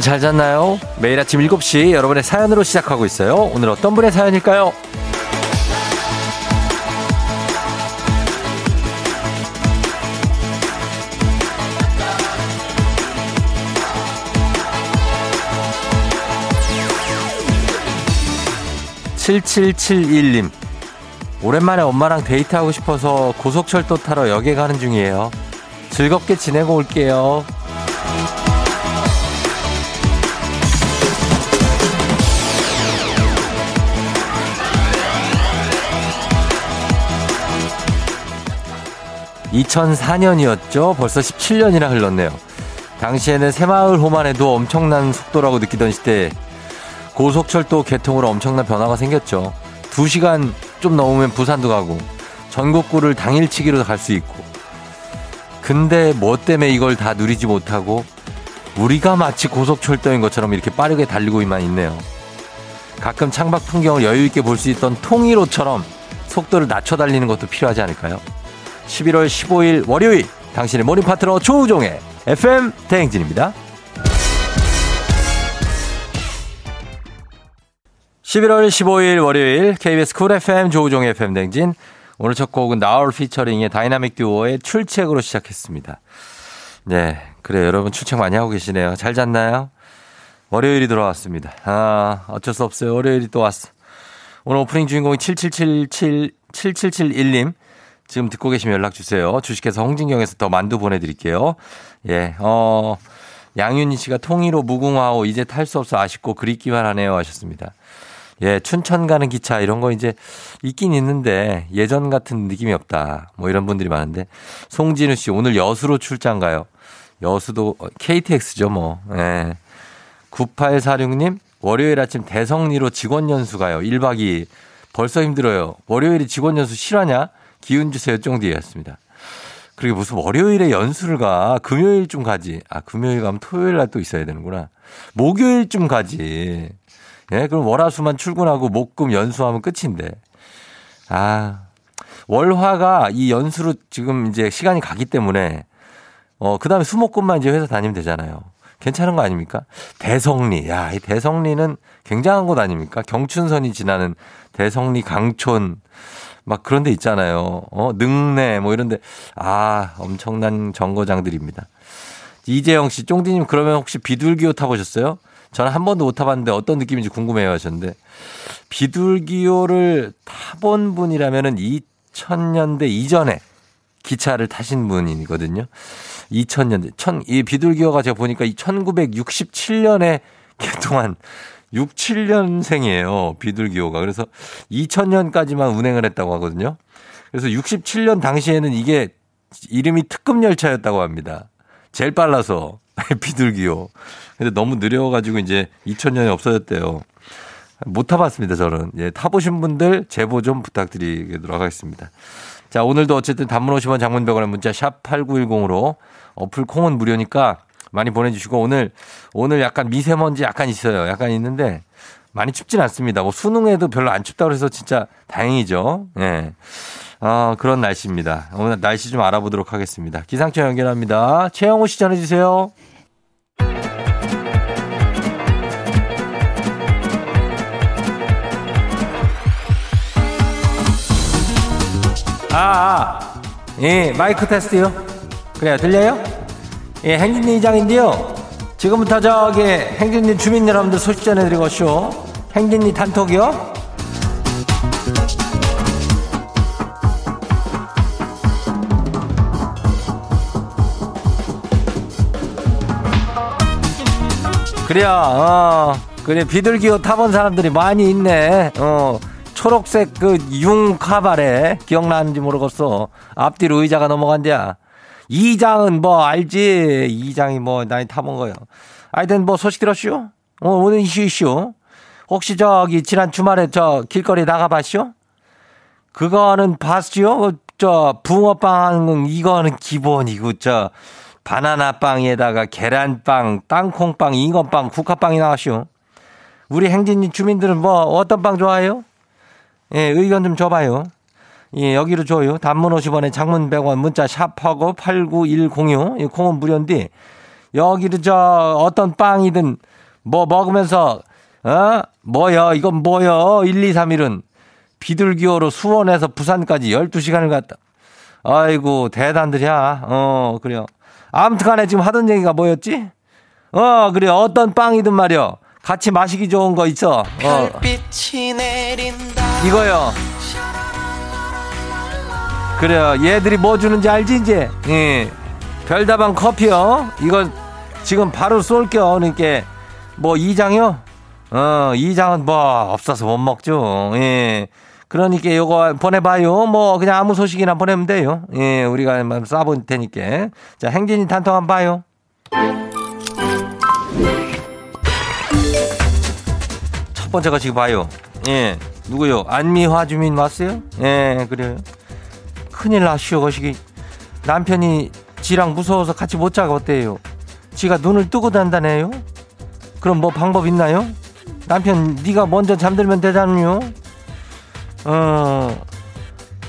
여러분 잘 잤나요? 매일 아침 7시 여러분의 사연으로 시작하고 있어요. 오늘 어떤 분의 사연일까요? 7771님. 오랜만에 엄마랑 데이트하고 싶어서 고속철도 타러 역에 가는 중이에요. 즐겁게 지내고 올게요. (2004년이었죠) 벌써 (17년이나) 흘렀네요 당시에는 새마을 호만 해도 엄청난 속도라고 느끼던 시대에 고속철도 개통으로 엄청난 변화가 생겼죠. 2시간 좀 넘으면 부산도 가고 전국구를 당일치기로 갈 수 있고 근데 뭐 때문에 이걸 다 누리지 못하고 우리가 마치 고속철도인 것처럼 이렇게 빠르게 달리고만 있네요. 가끔 창밖 풍경을 여유있게 볼 수 있던 통일호처럼 속도를 낮춰 달리는 것도 필요하지 않을까요? 11월 15일 월요일 당신의 morning 파트너 조우종의 FM 대행진입니다. 11월 15일 월요일 KBS 쿨 FM 조우종의 FM 대행진 오늘 첫 곡은 나얼 피처링의 다이나믹 듀오의 출첵으로 시작했습니다. 네, 그래요. 여러분 출첵 많이 하고 계시네요. 잘 잤나요? 월요일이 돌아왔습니다. 아, 어쩔 수 없어요. 월요일이 또 왔어. 오늘 오프닝 주인공이 7777, 7771님. 지금 듣고 계시면 연락 주세요. 주식회사 홍진경에서 더 만두 보내드릴게요. 예, 어, 양윤희 씨가 통일호 무궁화호 이제 탈 수 없어 아쉽고 그립기만 하네요 하셨습니다. 예, 춘천 가는 기차 이런 거 이제 있긴 있는데 예전 같은 느낌이 없다. 뭐 이런 분들이 많은데 송진우 씨 오늘 여수로 출장 가요. 여수도 KTX죠 뭐. 예. 9846님 월요일 아침 대성리로 직원 연수 가요. 1박 2일. 벌써 힘들어요. 월요일에 직원 연수 실화냐? 기운 주세요 쫑디였습니다. 그리고 무슨 월요일에 연수를 가. 금요일쯤 가지. 아, 금요일 가면 토요일 날 또 있어야 되는구나. 목요일쯤 가지. 예, 그럼 월화수만 출근하고 목금 연수하면 끝인데. 아, 월화가 이 연수로 지금 이제 시간이 가기 때문에 어, 그 다음에 수목금만 이제 회사 다니면 되잖아요. 괜찮은 거 아닙니까? 대성리. 야, 이 대성리는 굉장한 곳 아닙니까? 경춘선이 지나는 대성리 강촌. 막 그런 데 있잖아요. 어, 능내 뭐 이런 데. 아, 엄청난 정거장들입니다. 이재영 씨, 쫑디님 그러면 혹시 비둘기호 타보셨어요? 저는 한 번도 못 타봤는데 어떤 느낌인지 궁금해요 하셨는데 비둘기호를 타본 분이라면은 2000년대 이전에 기차를 타신 분이거든요. 2000년대. 천, 이 비둘기호가 제가 보니까 1967년에 개통한 6, 7년생이에요. 비둘기호가. 그래서 2000년까지만 운행을 했다고 하거든요. 그래서 67년 당시에는 이게 이름이 특급 열차였다고 합니다. 제일 빨라서 비둘기호. 근데 너무 느려가지고 이제 2000년에 없어졌대요. 못 타봤습니다, 저는. 예, 타보신 분들 제보 좀 부탁드리도록 하겠습니다. 자, 오늘도 어쨌든 단문 50원 장문 100원의 문자 샵 8910으로 어플 콩은 무료니까 많이 보내주시고 오늘, 오늘 약간 미세먼지 약간 있어요. 약간 있는데 많이 춥진 않습니다. 뭐 수능에도 별로 안 춥다고 해서 진짜 다행이죠. 예. 아, 그런 날씨입니다. 오늘 날씨 좀 알아보도록 하겠습니다. 기상청 연결합니다. 최영호 씨 전해주세요. 아, 아. 예, 마이크 테스트요. 그래요, 들려요? 예, 행진리 이장인데요. 지금부터 저기 행진리 주민 여러분들 소식 전해드리고 쇼. 행진리 단톡이요. 그래요, 어. 그래, 비둘기호 타본 사람들이 많이 있네. 어. 초록색 그 융카바레 기억나는지 모르겠어. 앞뒤로 의자가 넘어간대야. 이장은 뭐 알지. 이장이 뭐 나이 타본 거요. 하여튼 뭐 소식 들었슈? 어, 오늘 이슈 이슈. 혹시 저기 지난 주말에 저 길거리 나가봤슈? 그거는 봤슈? 저 붕어빵 이거는 기본이고 저 바나나 빵에다가 계란빵, 땅콩빵, 잉어빵, 국화빵이 나왔슈. 우리 행진이 주민들은 뭐 어떤 빵 좋아해요? 예, 의견 좀 줘봐요. 예, 여기로 줘요. 단문 50원에 장문 100원 문자 샵하고 89106. 이 콩은 무료인데 여기를 저 어떤 빵이든 뭐 먹으면서 어? 뭐야 이건 뭐야 1, 2, 3일은 비둘기호로 수원에서 부산까지 12시간을 갔다. 아이고 대단들이야. 어 그래요. 아무튼 간에 지금 하던 얘기가 뭐였지? 어 그래 어떤 빵이든 말이야. 같이 마시기 좋은 거 있어. 어. 이거요. 그래요. 얘들이 뭐 주는지 알지 이제. 예. 별다방 커피요. 이거 지금 바로 쏠게요. 그러니까 뭐 이장요? 어 이장은 뭐 없어서 못 먹죠. 예. 그러니까 요거 보내봐요. 뭐 그냥 아무 소식이나 보내면 돼요. 예, 우리가 쏴볼 테니까. 자, 행진이 단톡 한번 봐요. 첫 번째 거 지금 봐요. 예, 누구요? 안미화 주민 왔어요? 예, 그래요. 큰일 나시오, 거시기. 남편이 지랑 무서워서 같이 못 자고 어때요? 지가 눈을 뜨고 잔다네요? 그럼 뭐 방법 있나요? 남편 네가 먼저 잠들면 되잖아요. 어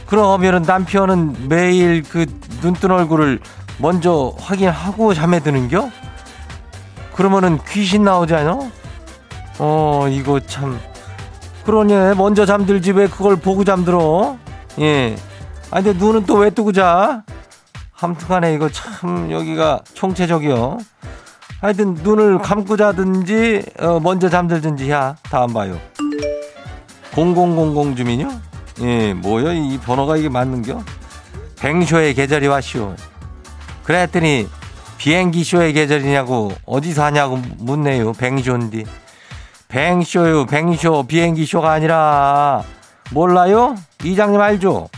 그러면은 남편은 매일 그 눈뜬 얼굴을 먼저 확인하고 잠에 드는겨? 그러면은 귀신 나오잖아? 어 이거 참 그러니 먼저 잠들지 왜 그걸 보고 잠들어? 예. 아 근데 눈은 또 왜 뜨고 자? 함튼간에 이거 참 여기가 총체적이요. 하여튼 눈을 감고 자든지 어, 먼저 잠들든지 야 다음 봐요. 0000 주민요? 예, 뭐요? 이 번호가 이게 맞는겨? 뱅쇼의 계절이 왔쇼. 그랬더니 비행기 쇼의 계절이냐고 어디서 하냐고 묻네요. 뱅쇼인디. 뱅쇼요, 뱅쇼, 비행기 쇼가 아니라 몰라요? 이장님 알죠?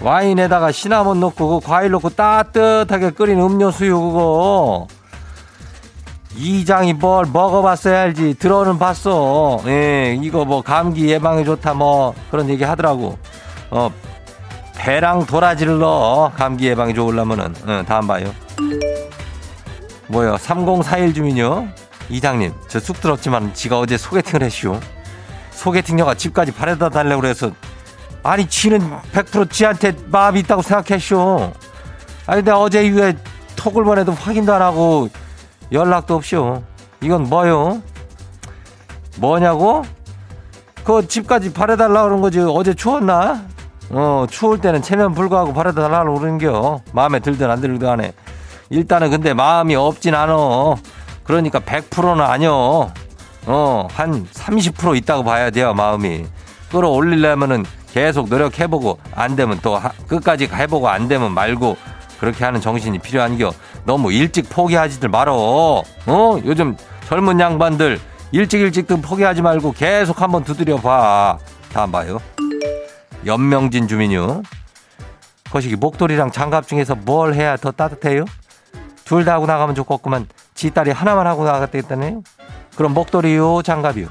와인에다가 시나몬 넣고 그 과일 넣고 따뜻하게 끓인 음료수요 그거. 이장이 뭘 먹어봤어야 알지? 들어는 봤어. 예 이거 뭐 감기 예방에 좋다 뭐 그런 얘기 하더라고. 어 배랑 도라지를 넣어. 감기 예방에 좋으려면은. 어, 다음 봐요. 뭐요? 3041 주민요? 이장님 저 쑥 들었지만 지가 어제 소개팅을 했슈. 소개팅녀가 집까지 바래다 달래고 그래서 아니 지는 100% 지한테 마음이 있다고 생각했쇼 아니 근데 어제 이후에 톡을 보내도 확인도 안 하고 연락도 없쇼. 이건 뭐요? 뭐냐고? 그 집까지 바래달라 그런 거지. 어제 추웠나? 어, 추울 때는 체면 불구하고 바래달라 그러는겨. 마음에 들든 안 들든 안에. 일단은 근데 마음이 없진 않어. 그러니까 100%는 아니어. 어, 한 30% 있다고 봐야 돼요, 마음이. 끌어올리려면은 계속 노력해보고, 안 되면 또 끝까지 해보고, 안 되면 말고, 그렇게 하는 정신이 필요한겨. 너무 일찍 포기하지들 말어. 어? 요즘 젊은 양반들 일찍 일찍 포기하지 말고 계속 한번 두드려 봐. 다음 봐요. 연명진 주민요. 거시기 목도리랑 장갑 중에서 뭘 해야 더 따뜻해요? 둘 다 하고 나가면 좋겠구만. 지 딸이 하나만 하고 나갔다겠다네요. 그럼 목도리요, 장갑이요.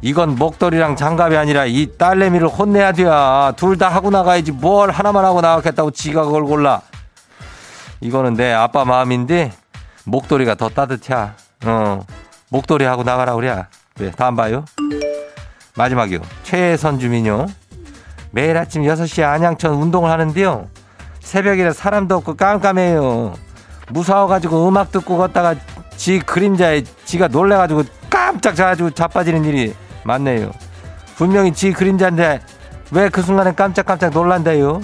이건 목도리랑 장갑이 아니라 이 딸내미를 혼내야 돼야. 둘 다 하고 나가야지 뭘 하나만 하고 나갔겠다고 지가 그걸 골라. 이거는 내 아빠 마음인데 목도리가 더 따뜻해. 어. 목도리 하고 나가라 그래. 네, 다음 봐요. 마지막이요. 최선 주민요. 매일 아침 6시에 안양천 운동을 하는데요. 새벽이라 사람도 없고 깜깜해요. 무서워가지고 음악 듣고 걷다가 지 그림자에 지가 놀래가지고 깜짝 자가지고 자빠지는 일이 많네요. 분명히 지 그림자인데 왜 그 순간에 깜짝깜짝 놀란다요?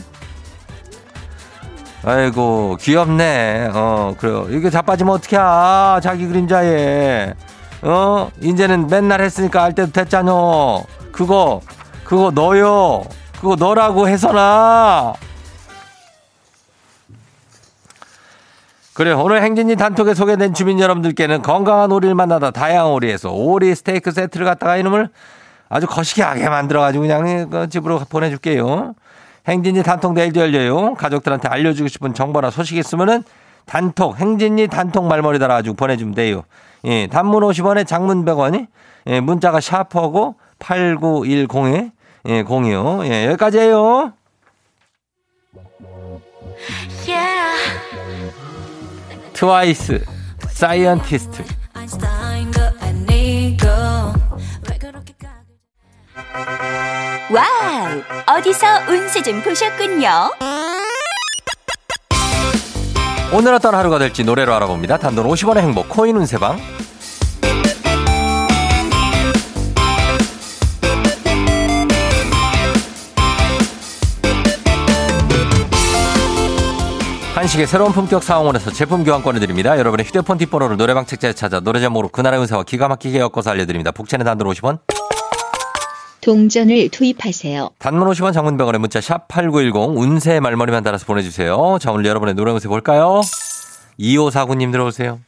아이고 귀엽네. 어 그래요. 이게 자빠지면 어떡해? 아, 자기 그림자에. 어 이제는 맨날 했으니까 알 때도 됐잖여. 그거 그거 너요. 그거 너라고 해서나. 그래 오늘 행진이 단톡에 소개된 주민 여러분들께는 건강한 오리를 만나다 다양한 오리에서 오리 스테이크 세트를 갖다가 이놈을 아주 거시기하게 만들어가지고 그냥 그 집으로 보내줄게요. 행진이 단톡 내일도 열려요. 가족들한테 알려주고 싶은 정보나 소식 있으면은 단톡 행진이 단톡 말머리 달아가지고 보내주면 돼요. 예, 단문 50원에 장문 100원이 예, 문자가 샵하고 8910에 예, 0이요. 예, 여기까지예요. 트와이스 Scientist wow! 어디서 운세 좀 보셨군요. 오늘 어떤 하루가 될지 노래로 알아봅니다. 단돈 50원의 행복 코인 운세방. 한식의 새로운 품격 상황원에서 제품 교환권을 드립니다. 여러분의 휴대폰 뒷번호를 노래방 책자에 찾아 노래 제목으로 그날의 운세와 기가 막히게 엮어서 알려드립니다. 복채는 단돈 50원. 동전을 투입하세요. 단문 50원 장문병원의 문자 샵 8910 운세 말머리만 달아서 보내주세요. 자 오늘 여러분의 노래 운세 볼까요? 2549님 들어오세요.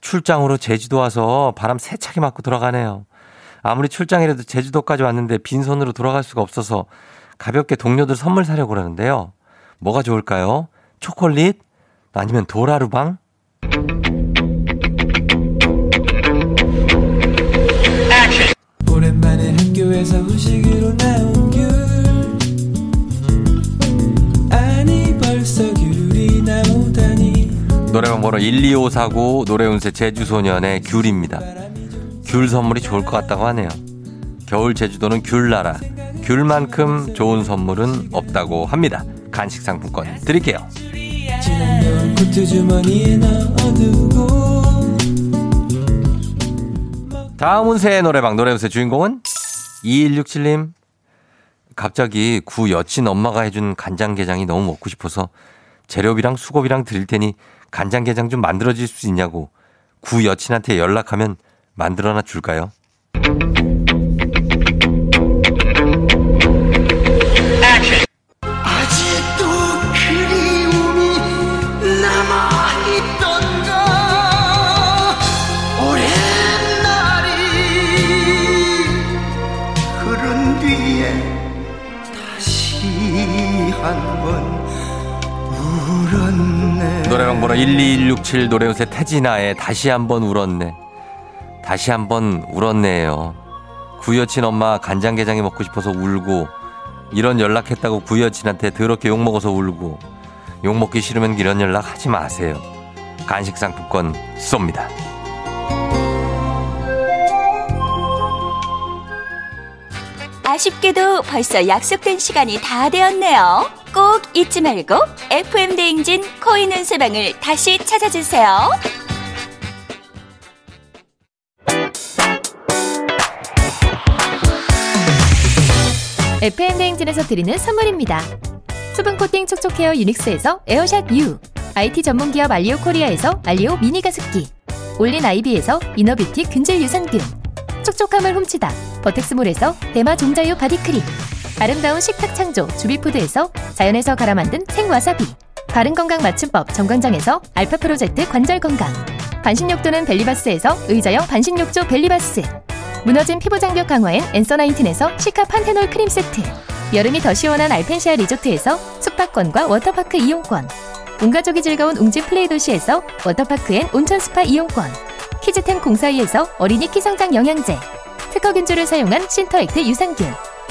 출장으로 제주도 와서 바람 세차게 맞고 돌아가네요. 아무리 출장이라도 제주도까지 왔는데 빈손으로 돌아갈 수가 없어서 가볍게 동료들 선물 사려고 그러는데요. 뭐가 좋을까요? 초콜릿? 아니면 도라루방? 오랜만에 학교에서 후식으로 나온 귤 아니 벌써 귤이 나오다니 노래방 번호 12549 노래운세 제주소년의 귤입니다. 귤 선물이 좋을 것 같다고 하네요. 겨울 제주도는 귤나라. 귤만큼 좋은 선물은 없다고 합니다. 간식 상품권 드릴게요. 다음 운세의 노래방 노래 운세 주인공은 2167님. 갑자기 구 여친 엄마가 해준 간장게장이 너무 먹고 싶어서 재료비랑 수고비랑 드릴 테니 간장게장 좀 만들어 줄 수 있냐고 구 여친한테 연락하면 만들어나 줄까요? 울었네 노래방 번호 12167 노래운세 태진아의 다시 한번 울었네. 다시 한번 울었네요. 구여친 엄마 간장게장이 먹고 싶어서 울고 이런 연락했다고 구여친한테 더럽게 욕먹어서 울고 욕먹기 싫으면 이런 연락 하지 마세요. 간식 상품권 쏩니다. 아쉽게도 벌써 약속된 시간이 다 되었네요. 꼭 잊지 말고 FM 대행진 코인 은세방을 다시 찾아주세요. FM 대행진에서 드리는 선물입니다. 수분 코팅 촉촉 헤어 유닉스에서 에어샷 U, IT 전문 기업 알리오 코리아에서 알리오 미니 가습기, 올린 아이비에서 inner beauty 균질 유산균, 촉촉함을 훔치다 버텍스몰에서 대마 종자유 바디 크림, 아름다운 식탁 창조 주비푸드에서 자연에서 갈아 만든 생와사비, 바른건강 맞춤법 정관장에서 알파 프로젝트 관절 건강, 반신욕조는 벨리바스에서 의자형 반신욕조 벨리바스, 무너진 피부 장벽 강화엔 엔서 나인틴에서 시카 판테놀 크림 세트 여름이 더 시원한 알펜시아 리조트에서 숙박권과 워터파크 이용권 온가족이 즐거운 웅진 플레이 도시에서 워터파크 and 온천 스파 이용권 키즈텐 공사이에서 어린이 키성장 영양제 특허 균주를 사용한 신터액트 유산균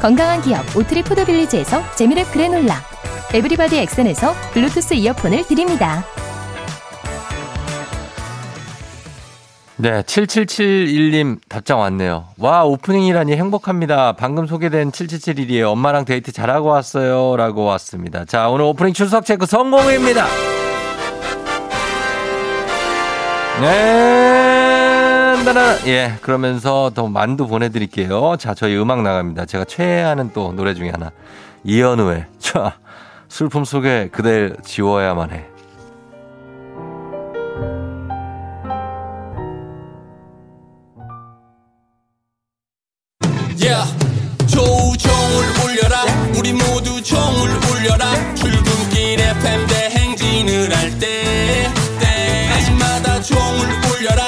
건강한 기업 오트리 푸드빌리지에서 재미랩 그래놀라 에브리바디 엑센에서 블루투스 이어폰을 드립니다. 네, 7771님 답장 왔네요. 와, 오프닝이라니 행복합니다. 방금 소개된 7771이에요. 엄마랑 데이트 잘하고 왔어요. 라고 왔습니다. 자, 오늘 오프닝 출석 체크 성공입니다. 네, 아름다나 예 그러면서 더 만두 보내드릴게요. 자 저희 음악 나갑니다. 제가 최애하는 또 노래 중에 하나 이현우의 자 슬픔 속에 그댈 지워야만 해. Yeah. 대행진을 할 때 때마다 종을 울려라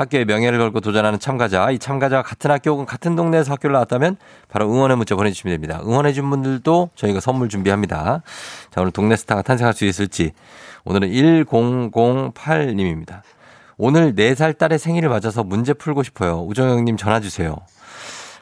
학교의 명예를 걸고 도전하는 참가자, 이 참가자가 같은 학교 혹은 같은 동네에서 학교를 나왔다면 바로 응원의 문자 보내주시면 됩니다. 응원해준 분들도 저희가 선물 준비합니다. 자, 오늘 동네 스타가 탄생할 수 있을지. 오늘은 1008님입니다. 오늘 4살 딸의 생일을 맞아서 문제 풀고 싶어요. 우정영님 전화 주세요.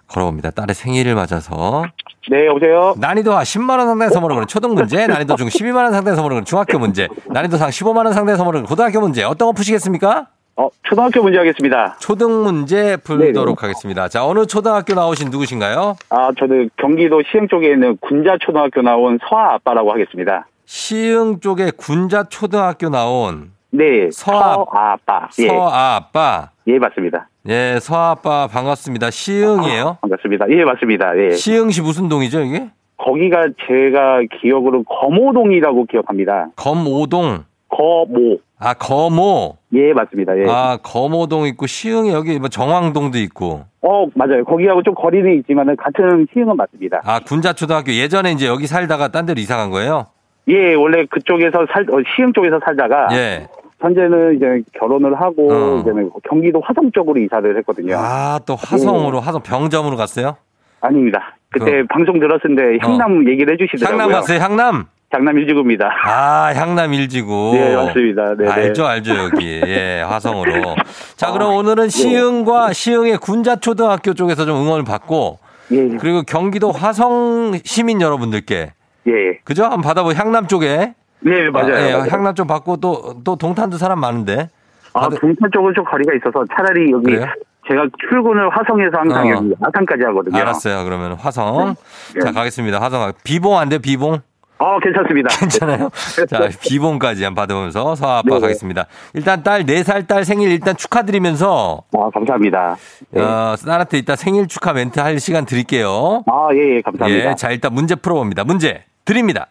걸어봅니다. 딸의 생일을 맞아서. 네, 여보세요? 난이도 하 10만원 상당의 선물을 거는 초등 문제, 난이도 중 12만원 상당의 선물을 거는 중학교 문제, 난이도 상 15만원 상당의 선물을 거는 고등학교 문제. 어떤 거 푸시겠습니까? 어, 초등학교 문제 하겠습니다. 초등 문제 풀도록 하겠습니다. 자, 어느 초등학교 나오신 누구신가요? 아, 저는 경기도 시흥 쪽에 있는 군자 초등학교 나온 서아 아빠라고 하겠습니다. 시흥 쪽에 군자 초등학교 나온 네, 서아- 서아 아빠. 예, 서아 아빠. 예, 맞습니다. 예, 서아 아빠 반갑습니다. 시흥이에요? 반갑습니다. 예, 맞습니다. 예. 시흥시 무슨 동이죠, 이게? 거기가 제가 기억으로 거모동이라고 기억합니다. 검오동. 거모. 아, 거모. 예, 맞습니다. 예. 아, 거모동 있고 시흥에 여기 뭐 정왕동도 있고. 어, 맞아요. 거기하고 좀 거리는 있지만 은 같은 시흥은 맞습니다. 아, 군자 초등학교 예전에 이제 여기 살다가 딴 데로 이사 간 거예요? 예, 원래 그쪽에서 살, 어, 시흥 쪽에서 살다가 예. 현재는 이제 결혼을 하고 어. 이제는 경기도 화성 쪽으로 이사를 했거든요. 아, 또 화성으로, 화성 병점으로 갔어요? 아닙니다. 그때 방송 들었을 때 향남 얘기를 해주시더라고요. 어. 향남 갔어요, 향남? 장남 일지구입니다. 아, 향남 일지구. 네, 맞습니다. 네, 네. 알죠, 알죠, 여기. 예, 화성으로. 자, 그럼 오늘은 시흥과 시흥의 군자초등학교 쪽에서 좀 응원을 받고, 예, 그리고 경기도 화성 시민 여러분들께, 예. 그죠? 한번 받아보 향남 쪽에. 네, 맞아요. 아, 예, 맞아요. 향남 쪽 받고 또, 또 동탄도 사람 많은데. 아, 동탄 쪽은 좀 거리가 있어서 차라리 여기 그래요? 제가 출근을 화성에서 항상 어. 여기 아산까지 하거든요. 알았어요. 그러면 화성. 네. 자, 가겠습니다. 화성. 비봉 안 돼, 비봉? 어, 괜찮습니다. 괜찮아요? 자, 비봉까지 한번 받으면서 서아빠 네. 가겠습니다. 일단 딸, 4살 딸 생일 일단 축하드리면서, 아, 감사합니다. 네. 어, 딸한테 이따 생일 축하 멘트 할 시간 드릴게요. 아, 예, 예, 감사합니다. 예, 자, 일단 문제 풀어봅니다. 문제 드립니다.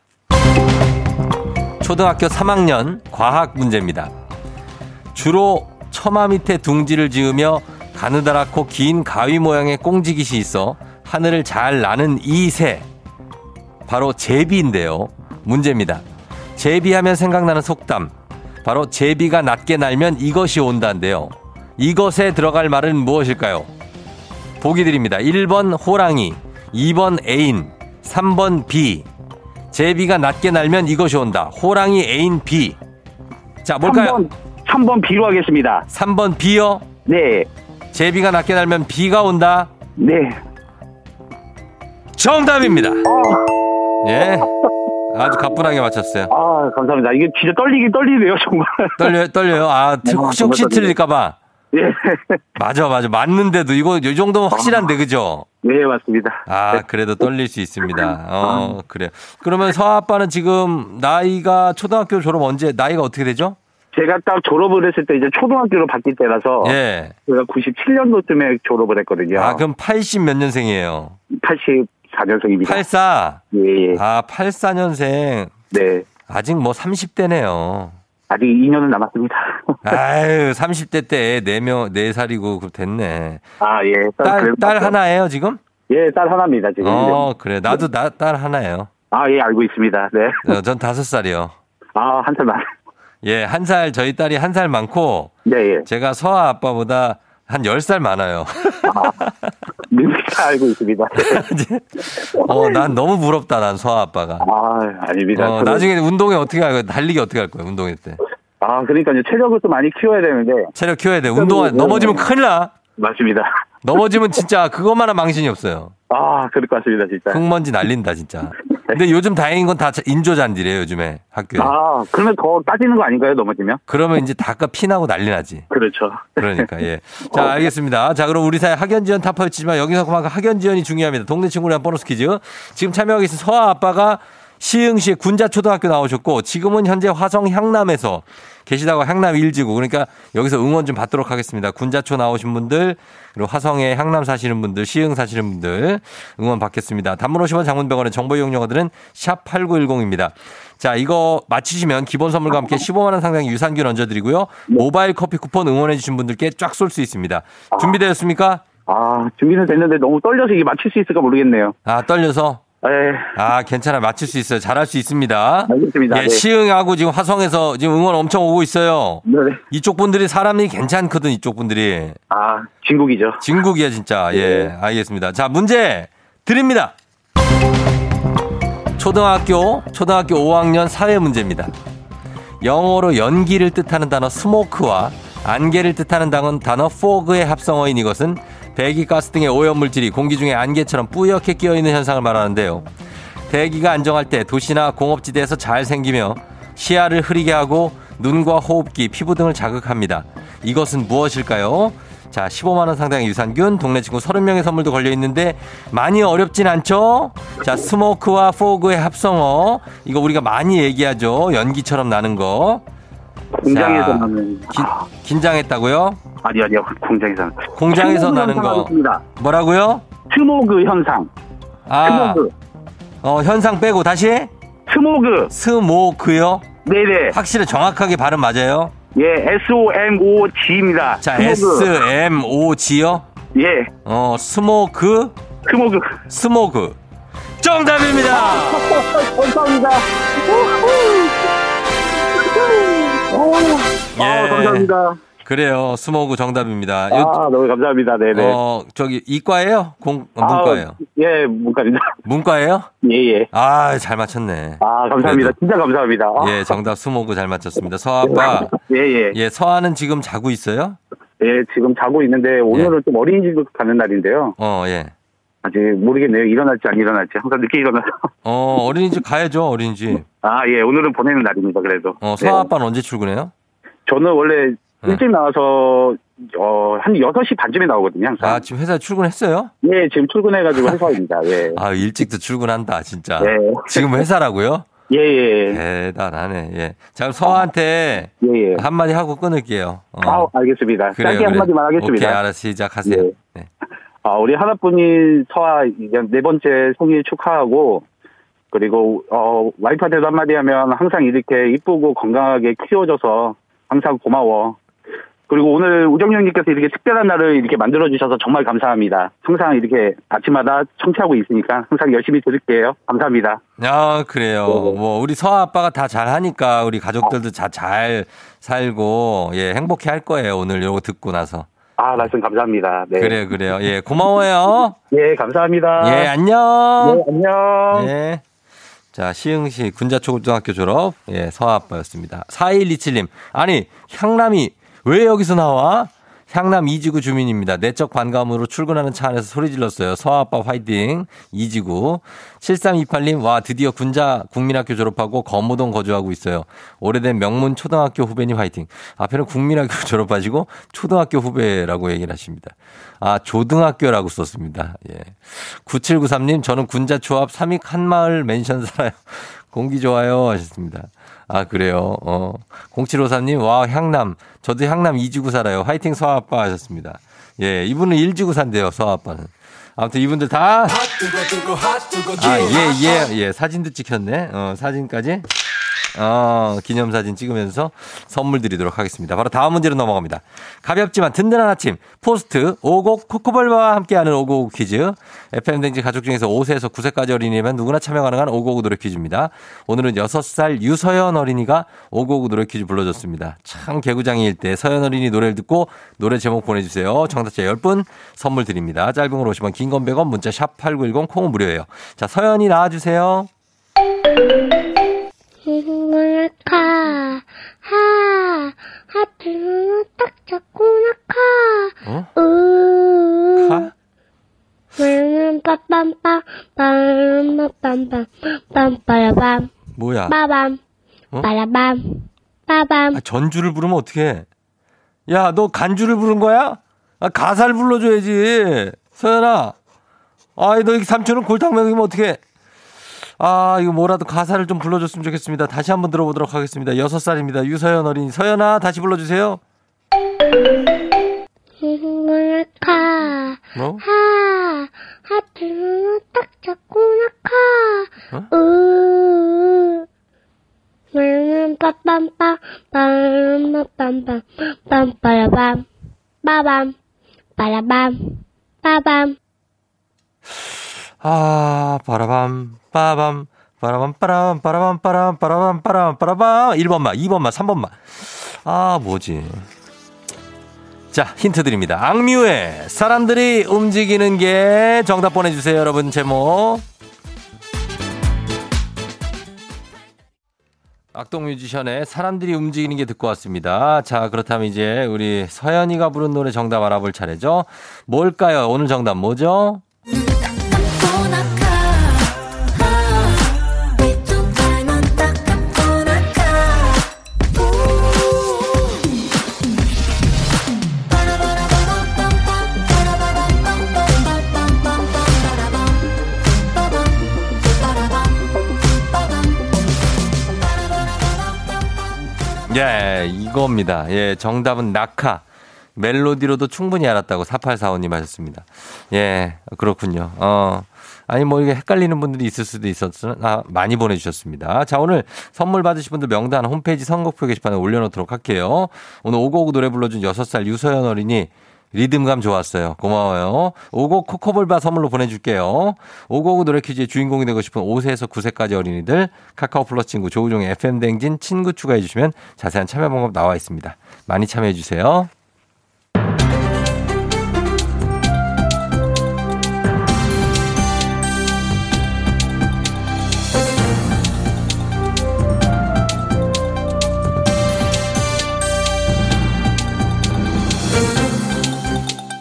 초등학교 3학년 과학 문제입니다. 주로 처마 밑에 둥지를 지으며 가느다랗고 긴 가위 모양의 꽁지깃이 있어 하늘을 잘 나는 이 새. 바로 제비인데요. 문제입니다. 제비하면 생각나는 속담. 바로 제비가 낮게 날면 이것이 온다인데요. 이것에 들어갈 말은 무엇일까요? 보기 드립니다. 1번 호랑이, 2번 애인, 3번 비. 제비가 낮게 날면 이것이 온다. 호랑이, 애인, 비. 자, 뭘까요? 3번, 3번 B로 하겠습니다. 3번 비요. 네, 제비가 낮게 날면 비가 온다. 네. 정답입니다. 아, 예. 아주 가뿐하게 맞췄어요. 아, 감사합니다. 이게 진짜 떨리긴 떨리네요, 정말. 떨려요, 떨려요. 아, 트- 혹시, 혹시. 틀릴까봐. 예. 맞아, 맞아. 맞는데도 이거, 이 정도면 확실한데, 그죠? 네, 맞습니다. 아, 그래도 떨릴 수 있습니다. 어, 그래요. 그러면 서아 아빠는 지금 나이가 초등학교 졸업 언제, 나이가 어떻게 되죠? 제가 딱 졸업을 했을 때 이제 초등학교로 바뀔 때라서 예. 제가 97년도쯤에 졸업을 했거든요. 아, 그럼 80 몇 년생이에요? 84년생입니다. 84. 예, 예. 아, 84년생. 네. 아직 뭐 30대네요. 아직 2년은 남았습니다. 아유, 30대 때 4명, 4살이고, 그 됐네. 아, 예. 딸, 딸. 하나예요, 지금? 예, 딸 하나입니다, 지금. 어, 그래. 나도 나, 딸 하나예요. 아, 예, 알고 있습니다. 네. 어, 전 다섯 살이요. 아, 한 살만. 예, 한 살, 저희 딸이 한 살 많고, 네, 예. 제가 서아 아빠보다 한열살 많아요. 능力알고 있습니다. 어, 난 너무 부럽다, 난 서아 아빠가. 아, 아닙니다. 어, 나중에 운동에 어떻게 할 거야? 달리기 어떻게 할 거야? 운동회 때. 아, 그러니까요. 체력을 또 많이 키워야 되는데. 체력 키워야 돼. 운동, 넘어지면 큰일 나. 맞습니다. 넘어지면 진짜 그것만한 망신이 없어요. 아, 그럴 것 같습니다, 진짜. 흙먼지 날린다, 진짜. 근데 요즘 다행인 건 다 인조잔디래요, 요즘에 학교에. 아, 그러면 더 따지는 거 아닌가요, 넘어지면? 그러면 이제 다가 피나고 난리 나지. 그렇죠. 그러니까, 예. 자, 알겠습니다. 자, 그럼 우리 사회 학연 지원 타파였지만 여기서 그만큼 학연 지원이 중요합니다. 동네 친구를 한 보너스 퀴즈. 지금 참여하고 계신 서아 아빠가 시흥시의 군자초등학교 나오셨고 지금은 현재 화성 향남에서 계시다고 향남 1지구 그러니까 여기서 응원 좀 받도록 하겠습니다. 군자초 나오신 분들 그리고 화성에 향남 사시는 분들 시흥 사시는 분들 응원 받겠습니다. 단문 50원 장문 100원의 정보 이용료들은 샵 8910입니다. 자 이거 맞히시면 기본 선물과 함께 15만 원 상당의 유산균 얹어드리고요. 모바일 커피 쿠폰 응원해 주신 분들께 쫙 쏠 수 있습니다. 준비되었습니까? 아, 준비는 됐는데 너무 떨려서 이게 맞출 수 있을까 모르겠네요. 아 떨려서 예. 아, 괜찮아. 맞출 수 있어요. 잘할 수 있습니다. 알겠습니다. 예, 네. 시흥하고 지금 화성에서 지금 응원 엄청 오고 있어요. 네. 이쪽 분들이 사람이 괜찮거든, 이쪽 분들이. 아, 진국이죠. 진국이야, 진짜. 예, 알겠습니다. 자, 문제 드립니다. 초등학교, 초등학교 5학년 사회 문제입니다. 영어로 연기를 뜻하는 단어 스모크와 안개를 뜻하는 단어, 단어 포그의 합성어인 이것은 배기가스 등의 오염물질이 공기 중에 안개처럼 뿌옇게 끼어있는 현상을 말하는데요. 대기가 안정할 때 도시나 공업지대에서 잘 생기며 시야를 흐리게 하고 눈과 호흡기, 피부 등을 자극합니다. 이것은 무엇일까요? 자, 15만원 상당의 유산균, 동네 친구 30명의 선물도 걸려 있는데 많이 어렵진 않죠? 자, smoke와 fog의 합성어. 이거 우리가 많이 얘기하죠. 연기처럼 나는 거. 공장에서 자, 나는. 기- 긴장했다고요? 아니, 아니요. 공장에서. 공장에서 스모그 나는 거. 하겠습니다. 뭐라고요? 스모그 현상. 아, 스모그. 어, 현상 빼고 다시? 스모그. smoke요? 네네. 확실히 정확하게 발음 맞아요? 예, S-O-M-O-G입니다. 자, 스모그. S-M-O-G요? 예, 어, smoke, 스모그. 스모그. 정답입니다! 감사합니다. 예. 아, 감사합니다. 그래요. 스모그 정답입니다. 요- 아, 너무 감사합니다. 네네. 어, 저기, 이과예요? 공, 어, 문과예요? 아, 예, 문과입니다. 문과예요? 예, 예. 아, 잘 맞췄네. 아, 감사합니다. 그래도. 진짜 감사합니다. 아, 예, 정답 스모그 잘 맞췄습니다. 서아빠. 예, 예. 예, 서아는 지금 자고 있어요? 예, 지금 자고 있는데 오늘은 좀 어린이집 가는 날인데요. 어, 예. 아직 모르겠네요. 일어날지 안 일어날지. 항상 늦게 일어나서. 어, 어린이집 가야죠, 어린이집. 아, 예, 오늘은 보내는 날입니다. 그래도. 어, 네. 서아 아빠는 언제 출근해요? 저는 원래 네. 일찍 나와서 어, 한 6시 반쯤에 나오거든요. 항상. 아, 지금 회사에 출근했어요? 예, 지금 출근해가지고 회사입니다. 예. 아, 일찍도 출근한다, 진짜. 네. 지금 회사라고요? 예, 예. 대단하네, 예. 자, 그럼 서아한테 예, 예. 한마디 하고 끊을게요. 어. 아, 알겠습니다. 그래요, 짧게 그래. 한마디만 하겠습니다. 오케이, 알았어. 시작하세요. 네. 네. 아, 우리 하나뿐인 서아 네 번째 생일 축하하고 그리고 어 와이프한테도 한마디 하면 항상 이렇게 이쁘고 건강하게 키워줘서 항상 고마워. 그리고 오늘 우정 형님께서 이렇게 특별한 날을 이렇게 만들어 주셔서 정말 감사합니다. 항상 이렇게 아침마다 청취하고 있으니까 항상 열심히 들을게요. 감사합니다. 아, 그래요. 네. 뭐, 우리 서아 아빠가 다 잘하니까 우리 가족들도 다잘 살고, 예, 행복해 할 거예요. 오늘 요거 듣고 나서. 아 말씀 감사합니다. 네. 그래요, 그래요. 예, 고마워요. 예 감사합니다. 예, 안녕. 네, 안녕. 예. 자, 시흥시 군자초등학교 졸업, 예, 서아빠였습니다. 4127님, 아니, 향남이 왜 여기서 나와? 향남 이지구 주민입니다. 내적 반감으로 출근하는 차 안에서 소리 질렀어요. 서아빠 화이팅. 이지구. 7328님, 와, 드디어 군자 국민학교 졸업하고 거무동 거주하고 있어요. 오래된 명문 초등학교 후배님 화이팅. 앞에는 국민학교 졸업하시고 초등학교 후배라고 얘기를 하십니다. 아, 조등학교라고 썼습니다. 예. 9793님, 저는 군자 초합 삼익 한마을 맨션 살아요. 공기 좋아요 하셨습니다. 아, 그래요. 어. 0753님, 와, 향남. 저도 향남 2지구 살아요. 화이팅 서아빠 하셨습니다. 예, 이분은 1지구 산대요, 서아빠는. 아무튼 이분들 다. 아, 예, 예, 예. 사진도 찍혔네. 어, 사진까지. 어, 기념사진 찍으면서 선물 드리도록 하겠습니다. 바로 다음 문제로 넘어갑니다. 가볍지만 든든한 아침, 포스트, 오곡 코코볼바와 함께하는 오곡 퀴즈. FM댕지 가족 중에서 5세에서 9세까지 어린이면 누구나 참여 가능한 오곡 노래 퀴즈입니다. 오늘은 6살 유서연 어린이가 오곡 노래 퀴즈 불러줬습니다. 참 개구장이일 때 서연 어린이 노래를 듣고 노래 제목 보내주세요. 정답자 10분 선물 드립니다. 짧은 걸 50원, 긴 건 100원, 문자 샵 8910, 콩은 무료예요. 자, 서연이 나와주세요. 카, 하, 하트 딱 잡고 나카, 어? 으, 카? 음, 빠빰빰, 빰빰빰빰, 빰빠라밤, 뭐야? 빠밤, 어? 빠라밤, 빠밤. 아, 전주를 부르면 어떡해? 야, 너 간주를 부른 거야? 아, 가사를 불러줘야지. 서연아. 아이, 너 삼촌은 골탕 먹이면 어떡해? 아, 이거 뭐라도 가사를 좀 불러줬으면 좋겠습니다. 다시 한번 들어보도록 하겠습니다. 여섯 살입니다. 유서연 어린이. 서연아, 다시 불러주세요. 카, 뭐? 하, 하트 딱 잡고 나카, 어? 으, 음, 빠빰빰, 빰빰빰빰, 빰빠라밤, 빠밤, 빠라밤, 빠밤. 아, 빠라밤, 빠밤, 빠라밤, 빠라밤, 빠라밤, 빠라밤, 빠라밤, 빠라밤, 빠라밤. 1번만, 2번만, 3번만. 아, 뭐지? 자, 힌트 드립니다. 악뮤의 사람들이 움직이는 게 정답 보내주세요, 여러분. 제목. 악동 뮤지션의 사람들이 움직이는 게 듣고 왔습니다. 자, 그렇다면 이제 우리 서연이가 부른 노래 정답 알아볼 차례죠. 뭘까요? 오늘 정답 뭐죠? 예, 이겁니다. 예, 정답은 낙하. 멜로디로도 충분히 알았다고 4845님 하셨습니다. 예, 그렇군요. 어. 아니, 뭐, 이게 헷갈리는 분들이 있을 수도 있었으나, 아, 많이 보내주셨습니다. 자, 오늘 선물 받으실 분들 명단 홈페이지 선곡표 게시판에 올려놓도록 할게요. 오늘 오고오고 노래 불러준 6살 유서연 어린이 리듬감 좋았어요. 고마워요. 오고 코코볼바 선물로 보내줄게요. 오고오고 노래 퀴즈의 주인공이 되고 싶은 5세에서 9세까지 어린이들 카카오 플러스 친구 조우종의 FM 댕진 친구 추가해 주시면 자세한 참여 방법 나와 있습니다. 많이 참여해 주세요.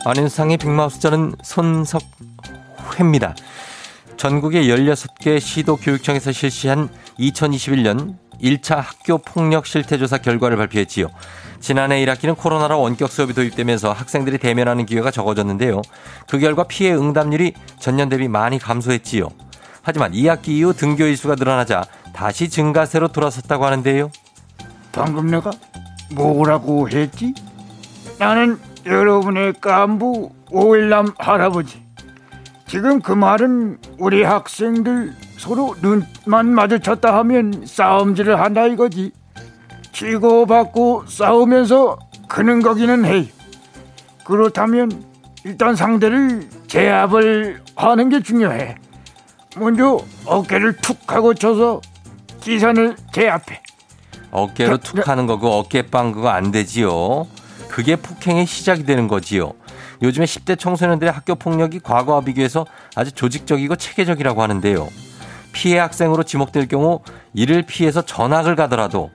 안윤상의 빅마우스 저는 손석회입니다. 전국의 16개 시도 교육청에서 실시한 2021년 1차 학교 폭력 실태조사 결과를 발표했지요. 지난해 1학기는 코로나로 원격 수업이 도입되면서 학생들이 대면하는 기회가 적어졌는데요. 그 결과 피해 응답률이 전년 대비 많이 감소했지요. 하지만 2학기 이후 등교 일수가 늘어나자 다시 증가세로 돌아섰다고 하는데요. 방금 내가 뭐라고 했지? 나는 여러분의 깐부 오일남 할아버지. 지금 그 말은 우리 학생들 서로 눈만 마주쳤다 하면 싸움질을 한다 이거지. 치고받고 싸우면서 크는 거기는 해. 그렇다면 일단 상대를 제압을 하는 게 중요해. 먼저 어깨를 툭 하고 쳐서 기선을 제압해. 어깨로 저- 툭 하는 거, 그 어깨빵 그거 안 되지요. 그게 폭행의 시작이 되는 거지요. 요즘에 10대 청소년들의 학교 폭력이 과거와 비교해서 아주 조직적이고 체계적이라고 하는데요. 피해 학생으로 지목될 경우 이를 피해서 전학을 가더라도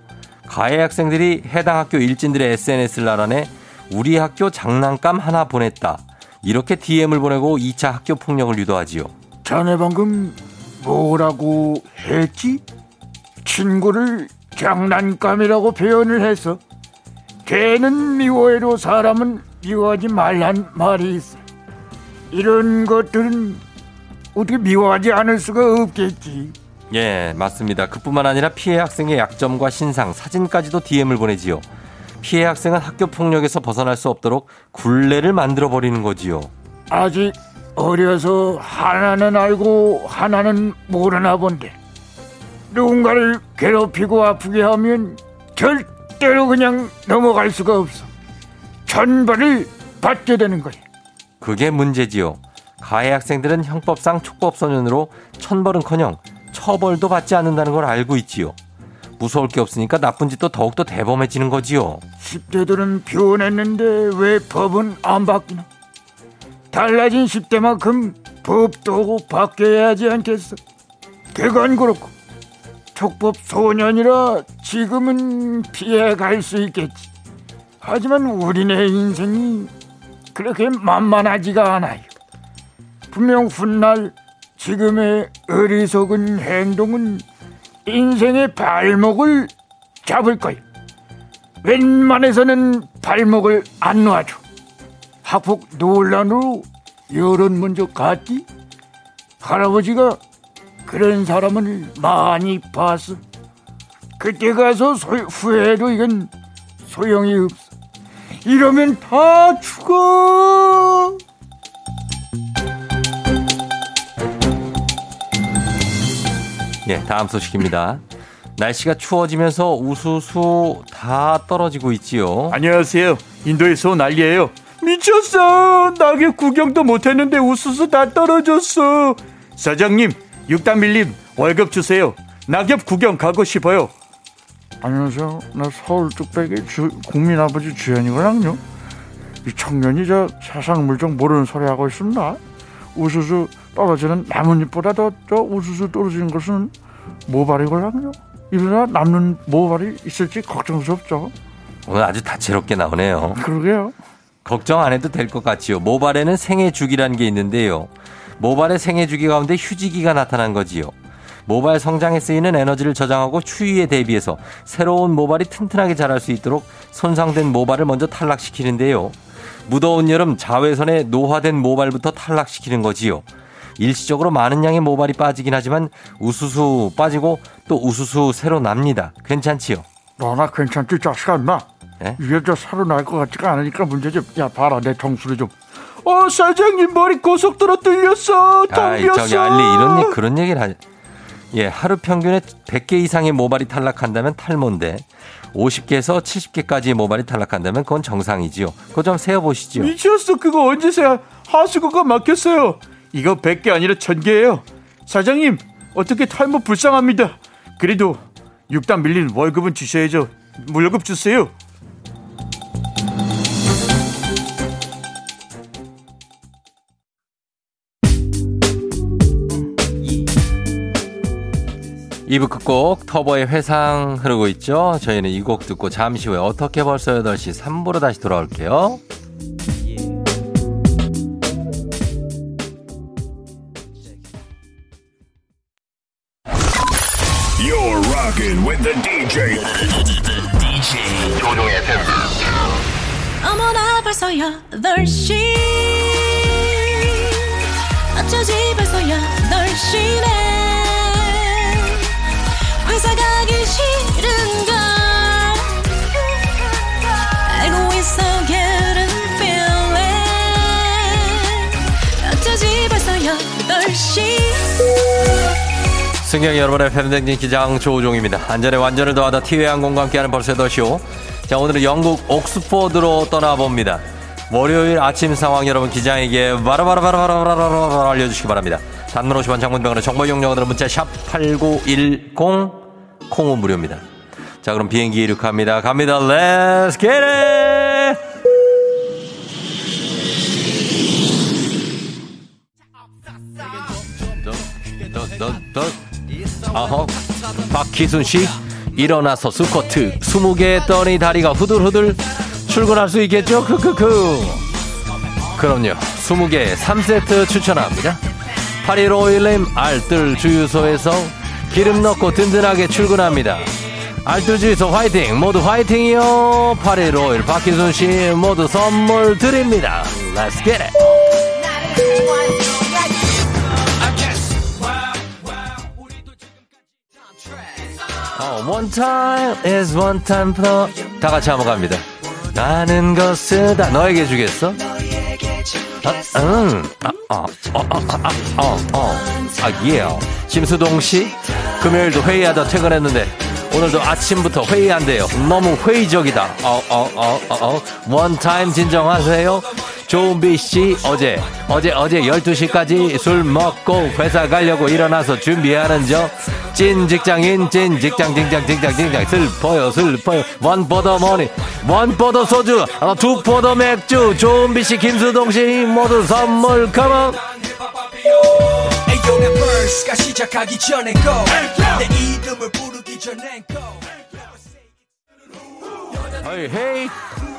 가해 학생들이 해당 학교 일진들의 SNS를 알아내 우리 학교 장난감 하나 보냈다. 이렇게 DM을 보내고 2차 학교 폭력을 유도하지요. 자네 방금 뭐라고 했지? 친구를 장난감이라고 표현을 해서 걔는 미워해도 사람은 미워하지 말란 말이 있어. 이런 것들은 어떻게 미워하지 않을 수가 없겠지. 예, 맞습니다. 그뿐만 아니라 피해 학생의 약점과 신상, 사진까지도 DM을 보내지요. 피해 학생은 학교 폭력에서 벗어날 수 없도록 굴레를 만들어 버리는 거지요. 아직 어려서 하나는 알고 하나는 모르나 본데. 누군가를 괴롭히고 아프게 하면 절 대로 그냥 넘어갈 수가 없어. 천벌을 받게 되는 거야. 그게 문제지요. 가해 학생들은 형법상 촉법소년으로 천벌은커녕 처벌도 받지 않는다는 걸 알고 있지요. 무서울 게 없으니까 나쁜 짓도 더욱더 대범해지는 거지요. 10대들은 변했는데 왜 법은 안 바뀌나? 달라진 10대만큼 법도 바뀌어야 하지 않겠어? 그건 그렇고 촉법 소년이라 지금은 피해갈 수 있겠지. 하지만 우리네 인생이 그렇게 만만하지가 않아요. 분명 훗날 지금의 어리석은 행동은 인생의 발목을 잡을 거예요. 웬만해서는 발목을 안 놔줘. 학폭 논란으로 여론 먼저 갔지? 할아버지가 그런 사람을 많이 봤어. 그때 가서 소, 후회도 이건 소용이 없어. 이러면 다 죽어. 예, 다음 소식입니다. 날씨가 추워지면서 우수수 다 떨어지고 있지요. 안녕하세요. 인도에서 온 알리예요. 미쳤어. 낙엽 구경도 못했는데 우수수 다 떨어졌어. 사장님, 육단 밀림 월급 주세요. 낙엽 구경 가고 싶어요. 안녕하세요. 나 서울 뚝배기 주, 국민 아버지 주연이거든요. 이 청년이 저 세상 물정 모르는 소리 하고 있습니다. 우수수 떨어지는 나뭇잎보다 더저 우수수 떨어지는 것은 모발이거든요. 이러다 남는 모발이 있을지 걱정스럽죠. 오늘 아주 다채롭게 나오네요. 그러게요. 걱정 안 해도 될 것 같지요. 모발에는 생애 주기라는 게 있는데요. 모발의 생애 주기 가운데 휴지기가 나타난 거지요. 모발 성장에 쓰이는 에너지를 저장하고 추위에 대비해서 새로운 모발이 튼튼하게 자랄 수 있도록 손상된 모발을 먼저 탈락시키는데요. 무더운 여름 자외선에 노화된 모발부터 탈락시키는 거지요. 일시적으로 많은 양의 모발이 빠지긴 하지만 우수수 빠지고 또 우수수 새로 납니다. 괜찮지요? 너나 괜찮지 자식아 나 예? 이게 저 새로 날 것 같지가 않으니까 문제지. 야 봐라 내 정수리 좀. 어, 사장님 머리 고속도로 뚫렸어. 텅 저기 비었어. 알리 이런 얘기 그런 얘기를 하지. 예, 하루 평균에 100개 이상의 모발이 탈락한다면 탈모인데 50개에서 70개까지의 모발이 탈락한다면 그건 정상이지요. 그거 좀 세어 보시죠. 미쳤어. 그거 언제세요? 하수구가 막혔어요. 이거 100개 아니라 1000개예요. 사장님, 어떻게 탈모 불쌍합니다. 그래도 육단 밀린 월급은 주셔야죠. 월급 주세요. 이부 끝곡 터보의 회상 흐르고 있죠. 저희는 이 곡 듣고 잠시 후에 어떻게 벌써 8시 3부로 다시 돌아올게요. You're rocking with the DJ. DJ 조종의 FM. 어머나 벌써 8시 승경 여러분의 팬댕진 기장 조우종입니다. 안전에 완전을 더하다 티웨이 항공과 함께하는 벌써 8시오. 자, 오늘은 영국 옥스포드로 떠나봅니다. 월요일 아침 상황 여러분 기장에게 바로바로바로바로바로 알려주시기 바랍니다. 단문 50원 장문병원의 정보 용량으로 문자 샵 8910 콩은 무료입니다. 자, 그럼 비행기 이륙합니다. 갑니다. Let's get it! 아홉. 박희순 씨 일어나서 스쿼트 20개 했더니 다리가 후들후들 출근할 수 있겠죠? 크크크. 그럼요. 20개 3세트 추천합니다. 8151님 알뜰 주유소에서 기름 넣고 든든하게 출근합니다. 알뜰 주유소 화이팅! 모두 화이팅이요! 8151 박희순 씨 모두 선물 드립니다. Let's get it one time is one time for 다 같이 한번 갑니다. 나는 것을 다 너에게 주겠어? 심수동 씨. 금요일도 회의하다 퇴근했는데 오늘도 아침부터 회의한대요. 너무 회의적이다. 어, 어, 어, 어, 어. 원타임 진정하세요. 조은비 씨, 어제, 어제, 어제 12시까지 술 먹고 회사 가려고 일어나서 준비하는 저, 찐 직장인, 찐 직장, 직장, 직장, 직장, 슬퍼요, 슬퍼요. one for the money, one for the 소주, 어, two for the 맥주, 조은비 씨, 김수동 씨, 모두 선물, come on! Go. Hey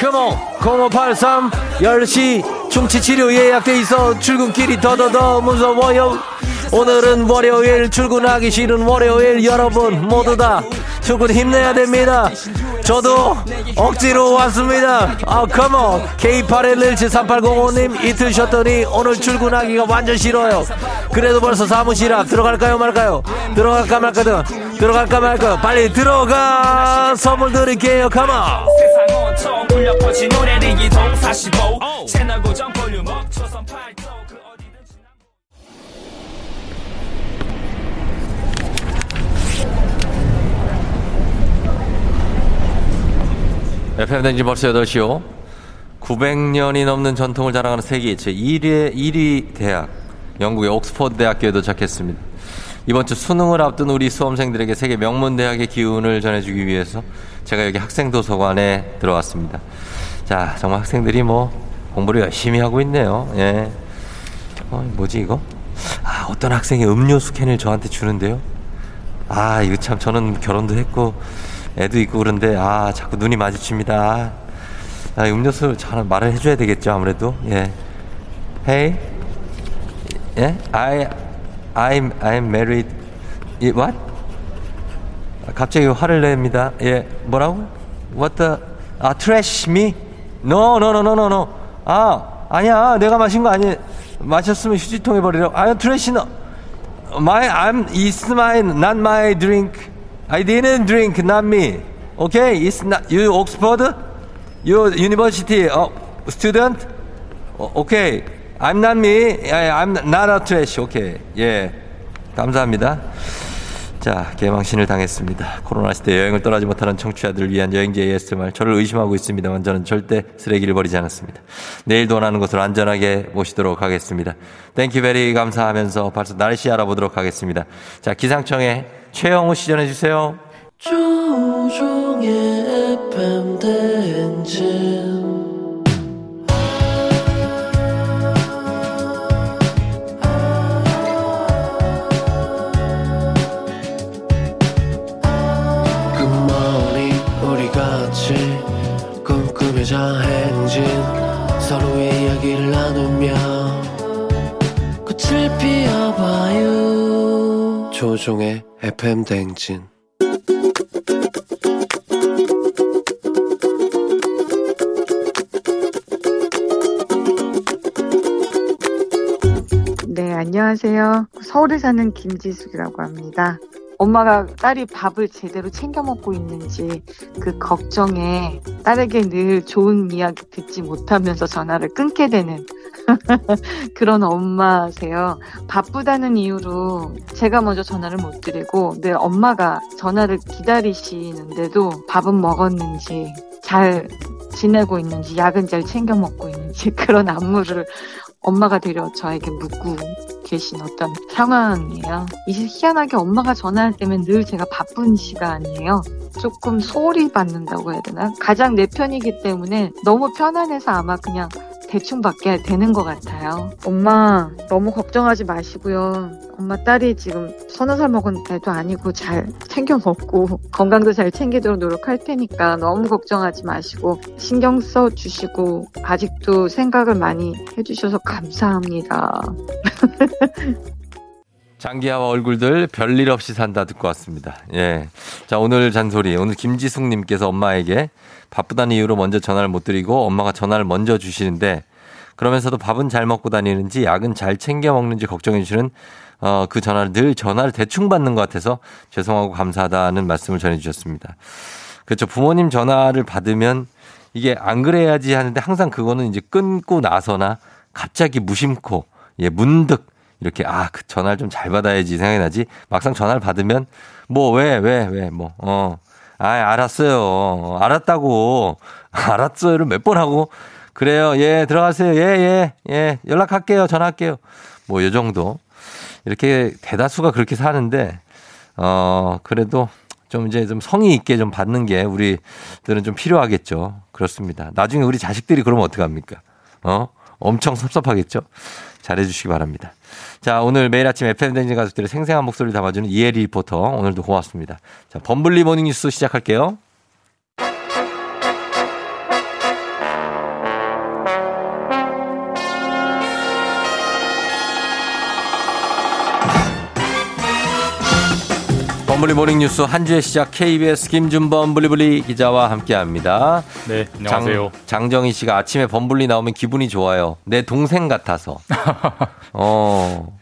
come on 0583 10시 충치치료 예약돼 있어. 출근길이 더더더 무서워요. 오늘은 월요일 출근하기 싫은 월요일 여러분 모두 다 출근 힘내야 됩니다. 저도 억지로 왔습니다. 아 컴온 K81173805님 이틀 쉬었더니 오늘 출근하기가 완전 싫어요. 그래도 벌써 사무실 앞 들어갈까요 말까요? 들어갈까 말까요 들어갈까 말까요 빨리 들어가 선물 드릴게요. 컴온 온통 울려 퍼진 노래는 이동 45 채널 고정 volume up 조선 팔도 그 어디든지 FM댕지 벌써 8시요. 900년이 넘는 전통을 자랑하는 세계 제1위, 1위 대학, 영국의 옥스퍼드 대학교에 도착했습니다. 이번 주 수능을 앞둔 우리 수험생들에게 세계 명문 대학의 기운을 전해주기 위해서 제가 여기 학생 도서관에 들어왔습니다. 자, 정말 학생들이 뭐 공부를 열심히 하고 있네요. 예. 어, 뭐지 이거? 아, 어떤 학생이 음료수 캔을 저한테 주는데요. 아, 이거 참 저는 결혼도 했고 애도 있고 그런데 아, 자꾸 눈이 마주칩니다. 아, 음료수 잘 말을 해줘야 되겠죠 아무래도. 예. Hey, 예? I, I'm, I'm married. 예, what? 아, 갑자기 화를 냅니다. 예, 뭐라고? What the? 아, trash me? No, no, no, no, no, no. 아, 아니야. 내가 마신 거 아니. 마셨으면 휴지통에 버리라고. 아, 트래시 너. My, I'm, it's mine, not my drink. I didn't drink, not me. Okay, it's not, you Oxford? You university uh, student? 어, okay, I'm not me. I'm not a trash. Okay, 예. 감사합니다. 자, 개망신을 당했습니다. 코로나 시대 여행을 떠나지 못하는 청취자들을 위한 여행지 ASMR. 저를 의심하고 있습니다만 저는 절대 쓰레기를 버리지 않았습니다. 내일도 원하는 곳으로 안전하게 모시도록 하겠습니다. thank you very 감사하면서 벌써 날씨 알아보도록 하겠습니다. 자, 기상청에 최영우 씨 전해주세요. 조우종의 FM 대행진 꿈꾸며자 행진 서로의 이야기를 나누며 꽃을 피워봐요 조종의 FM 대행진 네, 안녕하세요. 서울에 사는 김지숙이라고 합니다. 엄마가 딸이 밥을 제대로 챙겨 먹고 있는지 그 걱정에 딸에게 늘 좋은 이야기 듣지 못하면서 전화를 끊게 되는 그런 엄마세요. 바쁘다는 이유로 제가 먼저 전화를 못 드리고 늘 엄마가 전화를 기다리시는데도 밥은 먹었는지 잘 지내고 있는지 약은 잘 챙겨 먹고 있는지 그런 안무를 엄마가 되려 저에게 묻고 계신 어떤 상황이에요. 이제 희한하게 엄마가 전화할 때면 늘 제가 바쁜 시간이에요. 조금 소홀히 받는다고 해야 되나? 가장 내 편이기 때문에 너무 편안해서 아마 그냥 대충 받게 되는 것 같아요. 엄마 너무 걱정하지 마시고요. 엄마 딸이 지금 서너 살 먹은 애도 아니고 잘 챙겨 먹고 건강도 잘 챙기도록 노력할 테니까 너무 걱정하지 마시고 신경 써 주시고 아직도 생각을 많이 해주셔서 감사합니다. 장기하와 얼굴들 별일 없이 산다 듣고 왔습니다. 예. 자, 오늘 잔소리. 오늘 김지숙님께서 엄마에게 바쁘다는 이유로 먼저 전화를 못 드리고 엄마가 전화를 먼저 주시는데 그러면서도 밥은 잘 먹고 다니는지 약은 잘 챙겨 먹는지 걱정해 주시는 어, 그 전화를 늘 전화를 대충 받는 것 같아서 죄송하고 감사하다는 말씀을 전해 주셨습니다. 그렇죠. 부모님 전화를 받으면 이게 안 그래야지 하는데 항상 그거는 이제 끊고 나서나 갑자기 무심코 예, 문득 이렇게 아, 그 전화를 좀 잘 받아야지 생각이 나지. 막상 전화를 받으면 뭐 왜 왜 왜 뭐 어. 아, 알았어요. 어, 알았다고. 알았어요를 몇 번 하고 그래요. 예, 들어가세요. 예, 예. 예. 연락할게요. 전화할게요. 뭐 요 정도. 이렇게 대다수가 그렇게 사는데 어, 그래도 좀 이제 좀 성의 있게 좀 받는 게 우리들은 좀 필요하겠죠. 그렇습니다. 나중에 우리 자식들이 그러면 어떡합니까? 어? 엄청 섭섭하겠죠? 잘해주시기 바랍니다. 자, 오늘 매일 아침 FM대행진 가족들의 생생한 목소리를 담아주는 이혜리 리포터. 오늘도 고맙습니다. 자, 범블리 모닝 뉴스 시작할게요. 범블리 모닝 뉴스 한 주의 시작 KBS 김준범 블리블리 기자와 함께합니다. 네, 안녕하세요. 장, 정희 씨가 아침에 범블리 나오면 기분이 좋아요. 내 동생 같아서. 어,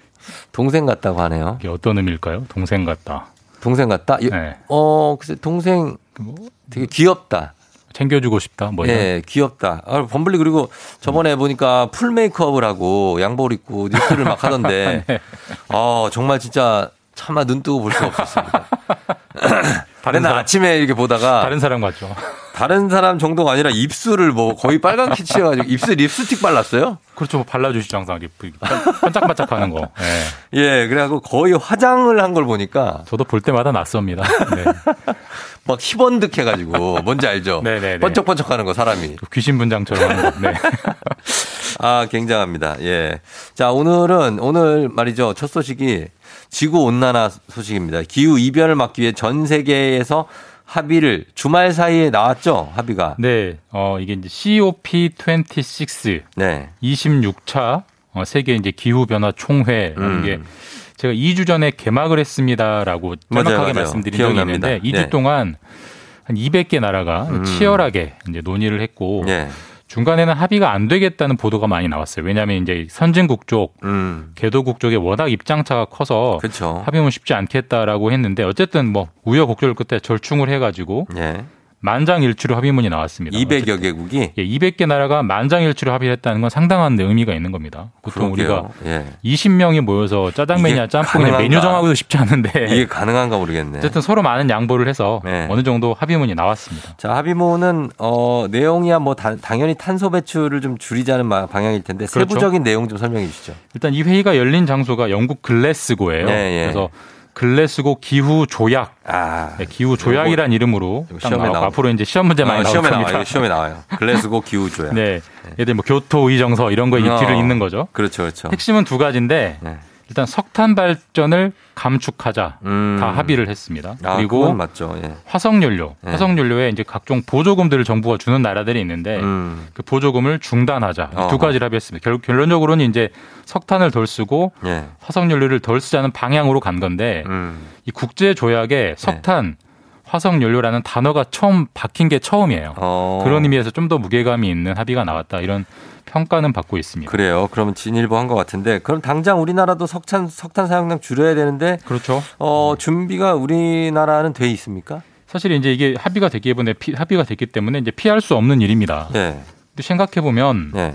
동생 같다고 하네요. 이게 어떤 의미일까요? 동생 같다. 동생 같다? 네. 어, 글쎄 동생 되게 귀엽다. 챙겨주고 싶다. 뭐 이런. 예, 귀엽다. 아, 범블리 그리고 저번에 보니까 full 메이크업을 하고 양복 입고 뉴스를 막 하던데, 네. 어, 정말 진짜 차마 눈 뜨고 볼 수가 없었습니다. 다른 사람- 아침에 이렇게 보다가 다른 사람 같죠. 다른 사람 정도가 아니라 입술을 뭐 거의 빨갛게 칠해가지고 입술 립스틱 발랐어요? 그렇죠. 뭐 발라주시죠 항상 이렇게 반짝반짝하는 거. 예. 예, 그래갖고 거의 화장을 한 걸 보니까 저도 볼 때마다 낯섭니다. 네. 막 희번득해가지고 뭔지 알죠? 네네네. 번쩍번쩍하는 거 사람이. 귀신 분장처럼 하는 거. 네. 아, 굉장합니다. 예. 자, 오늘은, 오늘 말이죠. 첫 소식이 지구 온난화 소식입니다. 기후 이변을 막기 위해 전 세계에서 합의를 주말 사이에 나왔죠? 합의가. 네. 어, 이게 이제 COP26 네. 26차 어, 세계 이제 기후 변화 총회라는 음. 게 제가 2주 전에 개막을 했습니다라고 정확하게. 말씀드린 적이 기억납니다. 있는데 2주 네. 동안 한 200개 나라가 음. 치열하게 이제 논의를 했고 예. 중간에는 합의가 안 되겠다는 보도가 많이 나왔어요. 왜냐하면 이제 선진국 쪽, 음. 개도국 쪽에 워낙 입장차가 커서 그렇죠. 합의면 쉽지 않겠다라고 했는데 어쨌든 뭐 우여곡절 끝에 절충을 해가지고 예. 만장일치로 합의문이 나왔습니다. 200여 개국이 예, 200개 나라가 만장일치로 합의를 했다는 건 상당한 의미가 있는 겁니다. 보통 우리가 그러게요. 예. 20명이 모여서 짜장면이나 가능한가? 메뉴 정하고도 쉽지 않은데 이게 가능한가 모르겠네. 어쨌든 서로 많은 양보를 해서 네. 어느 정도 합의문이 나왔습니다. 자, 합의문은 어, 내용이야 뭐 다- 당연히 탄소 배출을 좀 줄이자는 마- 방향일 텐데 그렇죠. 세부적인 내용 좀 설명해 주시죠. 일단 이 회의가 열린 장소가 영국 글래스고예요. 예, 예. 그래서 글래스고 기후 조약, 아, 네, 기후 조약이란 이름으로 시험에 나오- 앞으로 이제 시험 문제 많이 어, 나올 시험에 겁니다. 나와요. 시험에 나와요. 글래스고 기후 조약. 네, 예를 뭐 교토 의정서 이런 거에 어. 입지를 잇는 거죠. 그렇죠, 그렇죠. 핵심은 두 가지인데 네. 일단 석탄 발전을 감축하자 음. 다 합의를 했습니다. 아, 그리고 맞죠. 예. 화석 연료, 네. 화석 연료에 이제 각종 보조금들을 정부가 주는 나라들이 있는데 음. 그 보조금을 중단하자 이 어허. 두 가지를 합의했습니다. 결, 결론적으로는 이제 석탄을 덜 쓰고 예. 화석 연료를 덜 쓰자는 방향으로 간 건데 음. 이 국제 조약에 석탄, 화석 연료라는 단어가 처음 박힌 게 처음이에요. 어. 그런 의미에서 좀 더 무게감이 있는 합의가 나왔다 이런 평가는 받고 있습니다. 그래요. 그러면 진일보 한 것 같은데 그럼 당장 우리나라도 석탄 석탄 사용량 줄여야 되는데 그렇죠. 어, 준비가 우리나라는 돼 있습니까? 사실 이제 이게 합의가 됐기 때문에 피, 합의가 됐기 때문에 이제 피할 수 없는 일입니다. 예. 근데 생각해 보면 예.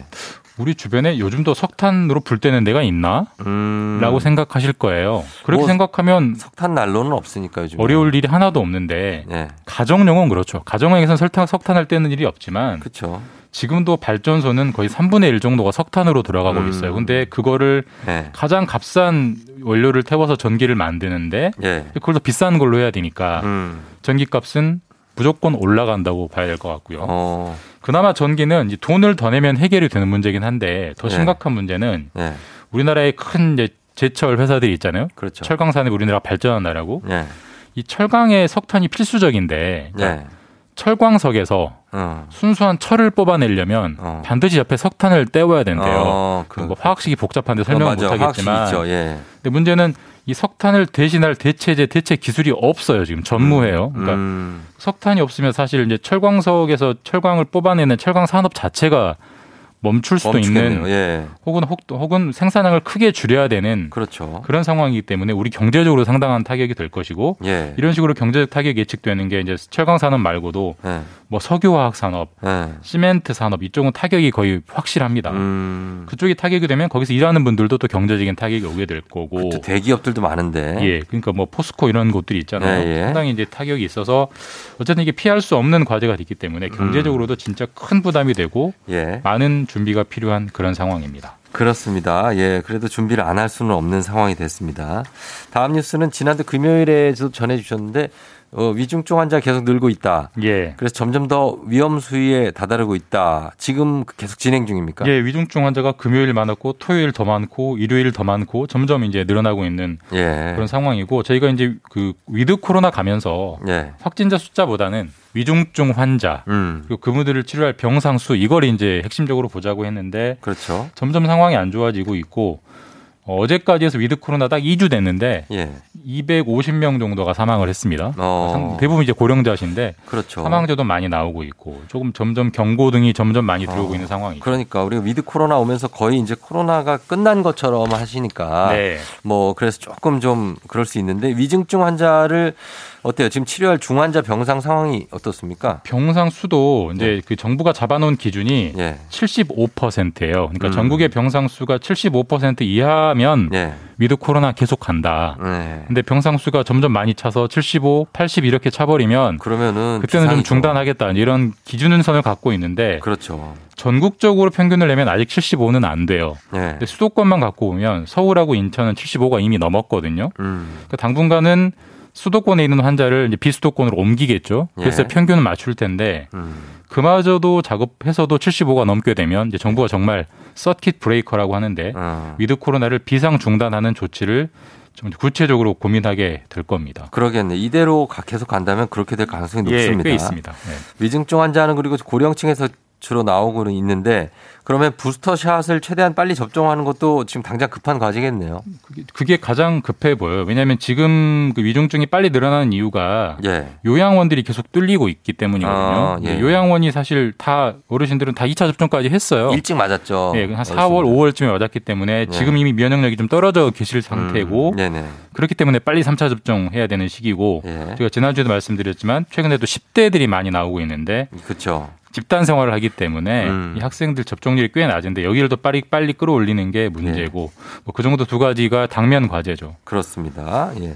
우리 주변에 요즘도 석탄으로 불 때는 데가 있나? 음. 라고 생각하실 거예요. 그렇게 뭐 생각하면 석탄 난로는 없으니까 요즘. 어려울 일이 하나도 없는데 예. 가정용은 그렇죠. 가정용에서는 설탕 석탄을 떼는 일이 없지만 그렇죠. 지금도 발전소는 거의 3분의 1 정도가 석탄으로 돌아가고 음. 있어요. 근데 그거를 예. 가장 값싼 원료를 태워서 전기를 만드는데 예. 그걸 더 비싼 걸로 해야 되니까 음. 전기값은 무조건 올라간다고 봐야 될 것 같고요. 어. 그나마 전기는 이제 돈을 더 내면 해결이 되는 문제긴 한데 더 네. 심각한 문제는 예. 우리나라의 큰 이제 제철 회사들이 있잖아요. 그렇죠. 철강 산업 우리나라 발전한 나라고 예. 이 철강에 석탄이 필수적인데 그러니까 예. 철광석에서 어. 순수한 철을 뽑아내려면 어. 반드시 옆에 석탄을 떼워야 된대요. 어, 그 뭐 화학식이 복잡한데 어, 설명을 맞아. 못 하겠지만 화학식 있죠. 예. 근데 문제는 이 석탄을 대신할 대체제 대체 기술이 없어요 지금 전무해요. 그러니까 음. 석탄이 없으면 사실 이제 철광석에서 철광을 뽑아내는 철광 산업 자체가 멈출 수도 멈추겠네요. 있는 예. 혹은 혹, 혹은 생산량을 크게 줄여야 되는 그렇죠. 그런 상황이기 때문에 우리 경제적으로 상당한 타격이 될 것이고 예. 이런 식으로 경제적 타격이 예측되는 게 이제 철강 산업 말고도 예. 뭐 석유화학 산업, 예. 시멘트 산업 이쪽은 타격이 거의 확실합니다. 음. 그쪽이 타격이 되면 거기서 일하는 분들도 또 경제적인 타격이 오게 될 거고. 또 대기업들도 많은데. 예, 그러니까 뭐 포스코 이런 곳들이 있잖아요. 예, 예. 상당히 이제 타격이 있어서 어쨌든 이게 피할 수 없는 과제가 됐기 때문에 경제적으로도 진짜 큰 부담이 되고 예. 많은 준비가 필요한 그런 상황입니다. 그렇습니다. 예, 그래도 준비를 안 할 수는 없는 상황이 됐습니다. 다음 뉴스는 지난주 금요일에도 전해주셨는데 어, 위중증 환자 계속 늘고 있다. 예. 그래서 점점 더 위험 수위에 다다르고 있다. 지금 계속 진행 중입니까? 예, 위중증 환자가 금요일 많았고 토요일 더 많고 일요일 더 많고 점점 이제 늘어나고 있는 예. 그런 상황이고 저희가 이제 그 위드 코로나 가면서 예. 확진자 숫자보다는 위중증 환자 음. 그리고 그분들을 치료할 병상 수 이걸 이제 핵심적으로 보자고 했는데 그렇죠. 점점 상황이 안 좋아지고 있고 어, 어제까지 해서 위드 코로나 딱 2주 됐는데 예. 250명 정도가 사망을 했습니다. 어. 상- 대부분 이제 고령자신데 그렇죠. 사망자도 많이 나오고 있고 조금 점점 경고등이 점점 많이 들어오고 있는 상황이죠. 그러니까 우리가 위드 코로나 오면서 거의 이제 코로나가 끝난 것처럼 하시니까 네. 뭐 그래서 조금 좀 그럴 수 있는데 위중증 환자를 어때요? 지금 치료할 중환자 병상 상황이 어떻습니까? 병상 수도 이제 네. 그 정부가 잡아놓은 기준이 예. 75%예요. 그러니까 음. 전국의 병상 수가 75% 이하면 예. 위드 코로나 계속 간다. 네. 근데 병상 수가 점점 많이 차서 75, 80 이렇게 차버리면 그러면은 그때는 좀 비상이죠. 중단하겠다 이런 기준선을 갖고 있는데 그렇죠. 전국적으로 평균을 내면 아직 75는 안 돼요. 예. 근데 수도권만 갖고 오면 서울하고 인천은 75가 이미 넘었거든요. 음. 그러니까 당분간은 수도권에 있는 환자를 이제 비수도권으로 옮기겠죠. 그래서 예. 평균을 맞출 텐데 음. 그마저도 작업해서도 75가 넘게 되면 이제 정부가 정말 서킷 브레이커라고 하는데 어. 위드 코로나를 비상 중단하는 조치를 좀 구체적으로 고민하게 될 겁니다. 그러겠네. 이대로 가- 계속 간다면 그렇게 될 가능성이 예, 높습니다. 꽤 있습니다. 네. 위중증 환자는 그리고 고령층에서 주로 나오고는 있는데 그러면 부스터 샷을 최대한 빨리 접종하는 것도 지금 당장 급한 과제겠네요. 그게 가장 급해 보여요. 왜냐하면 지금 그 위중증이 빨리 늘어나는 이유가 예. 요양원들이 계속 뚫리고 있기 때문이거든요. 아, 예. 요양원이 사실 다 어르신들은 다 2차 접종까지 했어요. 일찍 맞았죠. 예, 한 4월, 5월쯤에 맞았기 때문에 지금 이미 면역력이 좀 떨어져 계실 상태고 음. 그렇기 때문에 빨리 3차 접종해야 되는 시기고 예. 제가 지난주에도 말씀드렸지만 최근에도 10대들이 많이 나오고 있는데 그렇죠. 집단 생활을 하기 때문에 음. 이 학생들 접종률이 꽤 낮은데 여기를 더 빨리 빨리 끌어올리는 게 문제고 뭐그 정도 두 가지가 당면 과제죠. 그렇습니다. 예.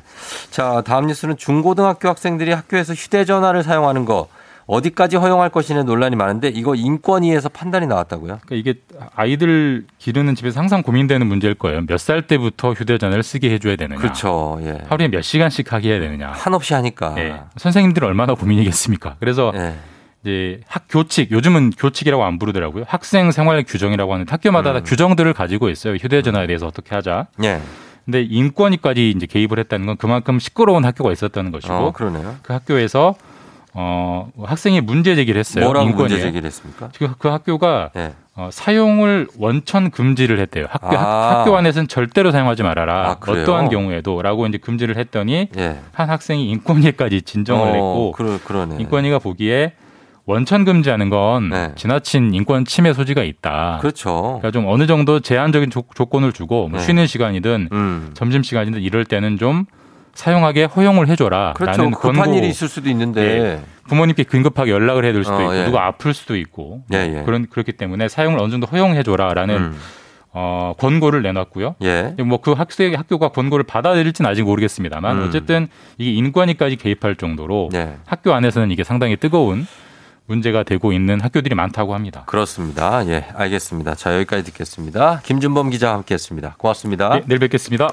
자, 다음 뉴스는 중고등학교 학생들이 학교에서 휴대전화를 사용하는 거 어디까지 허용할 것이냐 논란이 많은데 이거 인권위에서 판단이 나왔다고요? 그러니까 이게 아이들 기르는 집에서 항상 고민되는 문제일 거예요. 몇 살 때부터 휴대전화를 쓰게 해줘야 되느냐. 그렇죠. 예. 하루에 몇 시간씩 하게 해야 되느냐. 한없이 하니까. 예. 선생님들은 얼마나 고민이겠습니까? 그래서 예. 이제 학 교칙 요즘은 교칙이라고 안 부르더라고요. 학생 생활 규정이라고 하는데 학교마다 다 규정들을 가지고 있어요. 휴대전화에 대해서 어떻게 하자. 예. 근데 인권위까지 이제 개입을 했다는 건 그만큼 시끄러운 학교가 있었다는 것이고 어, 그러네요. 그 학교에서 어 학생이 문제 제기를 했어요. 뭐라고 인권위에. 문제 제기를 했습니까? 지금 그 학교가 예. 어, 사용을 원천 금지를 했대요. 학교 아. 학, 교 안에서는 절대로 사용하지 말아라. 아? 어떠한 경우에도라고 이제 금지를 했더니 예. 한 학생이 인권위까지 진정을 어, 했고 그러, 그러네. 인권위가 보기에 원천 금지하는 건 네. 지나친 인권 침해 소지가 있다. 그렇죠. 그러니까 좀 어느 정도 제한적인 조, 조건을 주고 뭐 네. 쉬는 시간이든 음. 점심 시간이든 이럴 때는 좀 사용하게 허용을 해줘라. 그렇죠. 라는 급한 권고. 일이 있을 수도 있는데. 예. 부모님께 긴급하게 연락을 될 수도 어, 있고 예. 누가 아플 수도 있고 예, 예. 그런 그렇기 때문에 사용을 어느 정도 허용해줘라라는 음. 어, 권고를 내놨고요. 예. 뭐그 학생 학교가 권고를 받아들일지는 아직 모르겠습니다만 음. 어쨌든 이게 인권위까지 개입할 정도로 예. 학교 안에서는 이게 상당히 뜨거운 문제가 되고 있는 학교들이 많다고 합니다. 그렇습니다. 예, 알겠습니다. 자, 여기까지 듣겠습니다. 김준범 기자와 함께 했습니다. 고맙습니다. 네, 내일 뵙겠습니다.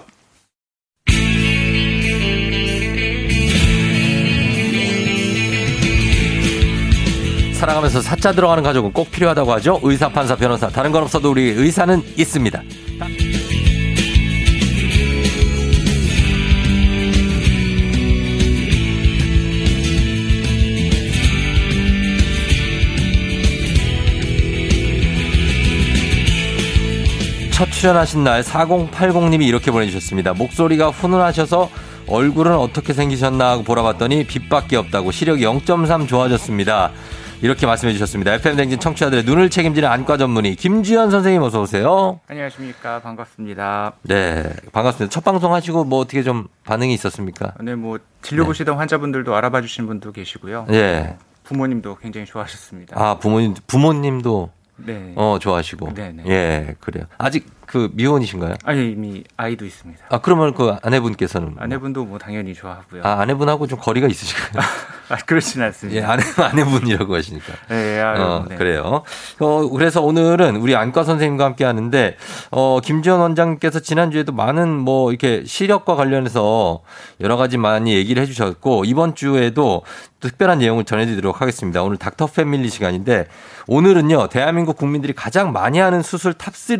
살아가면서 사자 들어가는 가족은 꼭 필요하다고 하죠. 의사, 판사, 변호사. 다른 건 없어도 우리 의사는 있습니다. 첫 출연하신 날 4080님이 이렇게 보내주셨습니다. 목소리가 훈훈하셔서 얼굴은 어떻게 생기셨나 하고 보라봤더니 빛밖에 없다고 시력이 0.3 좋아졌습니다. 이렇게 말씀해 주셨습니다. FM 댕진 청취자들의 눈을 책임지는 안과 전문의 김주현 선생님 어서 오세요. 안녕하십니까 반갑습니다. 네, 반갑습니다. 첫 방송 하시고 뭐 어떻게 좀 반응이 있었습니까? 네, 뭐 진료 보시던 환자분들도 알아봐 주신 분도 계시고요. 예. 부모님도 굉장히 좋아하셨습니다. 아, 부모님, 부모님도 네. 어, 좋아하시고. 네 네. 예, 그래요. 아직 그 미혼이신가요? 아니 이미 아이도 있습니다. 아, 그러면 그 아내분께서는 뭐? 아내분도 뭐 당연히 좋아하고요. 아, 아내분하고 좀 거리가 있으신가요? 아, 그렇진 않습니다. 예, 아내, 아내분이라고 하시니까. 네, 아, 어, 네. 그래요. 어, 그래서 오늘은 우리 안과 선생님과 함께 하는데, 어, 김지현 원장님께서 지난 주에도 많은 뭐 이렇게 시력과 관련해서 여러 가지 많이 얘기를 해주셨고, 이번 주에도 특별한 내용을 전해드리도록 하겠습니다. 오늘 닥터 패밀리 시간인데, 오늘은요, 대한민국 국민들이 가장 많이 하는 수술 top 3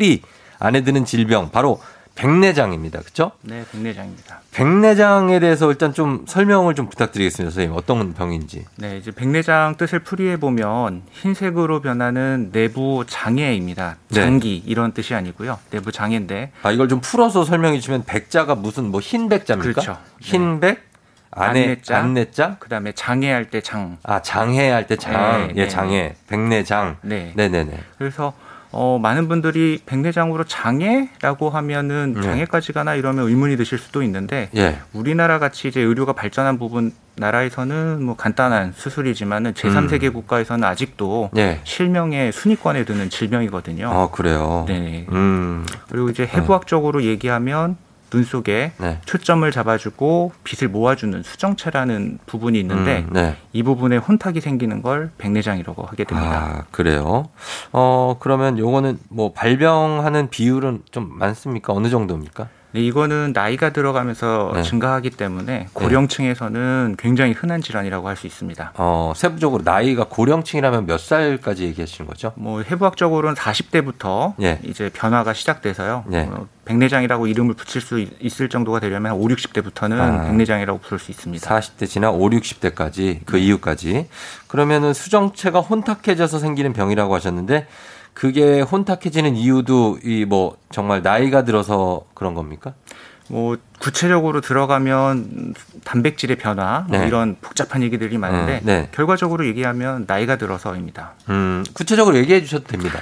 안에 드는 질병, 바로 백내장입니다. 그쵸? 네, 백내장입니다. 백내장에 대해서 일단 좀 설명을 좀 부탁드리겠습니다. 선생님, 어떤 병인지. 네, 이제 백내장 뜻을 풀이해 보면 흰색으로 변하는 내부 장애입니다. 네. 장기 이런 뜻이 아니고요. 내부 장애인데 아, 이걸 좀 풀어서 설명해 주시면 백자가 무슨 뭐 흰 백자입니까? 그렇죠. 흰백, 안내, 안내 자, 안내 자, 그다음에 장애할 때 장. 아, 장애할 때 장, 네, 예, 네. 장애, 백내장. 네. 네네네. 그래서 어, 많은 분들이 백내장으로 장애라고 하면은 네. 장애까지 가나 이러면 의문이 드실 수도 있는데 예. 우리나라 같이 이제 의료가 발전한 부분 나라에서는 뭐 간단한 수술이지만은 제3세계 국가에서는 아직도 음. 예. 실명의 순위권에 드는 질병이거든요. 아, 그래요. 네. 음. 그리고 이제 해부학적으로 얘기하면 눈 속에 네. 초점을 잡아주고 빛을 모아주는 수정체라는 부분이 있는데 음, 네. 이 부분에 혼탁이 생기는 걸 백내장이라고 하게 됩니다. 아, 그래요. 어, 그러면 요거는 뭐 발병하는 비율은 좀 많습니까? 어느 정도입니까? 네, 이거는 나이가 들어가면서 네. 증가하기 때문에 고령층에서는 굉장히 흔한 질환이라고 할 수 있습니다. 어, 세부적으로 나이가 고령층이라면 몇 살까지 얘기하시는 거죠? 뭐 해부학적으로는 40대부터 예. 이제 변화가 시작돼서요. 예. 어, 백내장이라고 이름을 붙일 수 있- 있을 정도가 되려면 한 5, 60대부터는 아. 백내장이라고 부를 수 있습니다. 40대 지나 5, 60대까지 그 이후까지 그러면은 수정체가 혼탁해져서 생기는 병이라고 하셨는데 그게 혼탁해지는 이유도 이 뭐 정말 나이가 들어서 그런 겁니까? 뭐 구체적으로 들어가면 단백질의 변화 뭐 네. 이런 복잡한 얘기들이 많은데 음, 네. 결과적으로 얘기하면 나이가 들어서입니다. 음, 구체적으로 얘기해 주셔도 됩니다.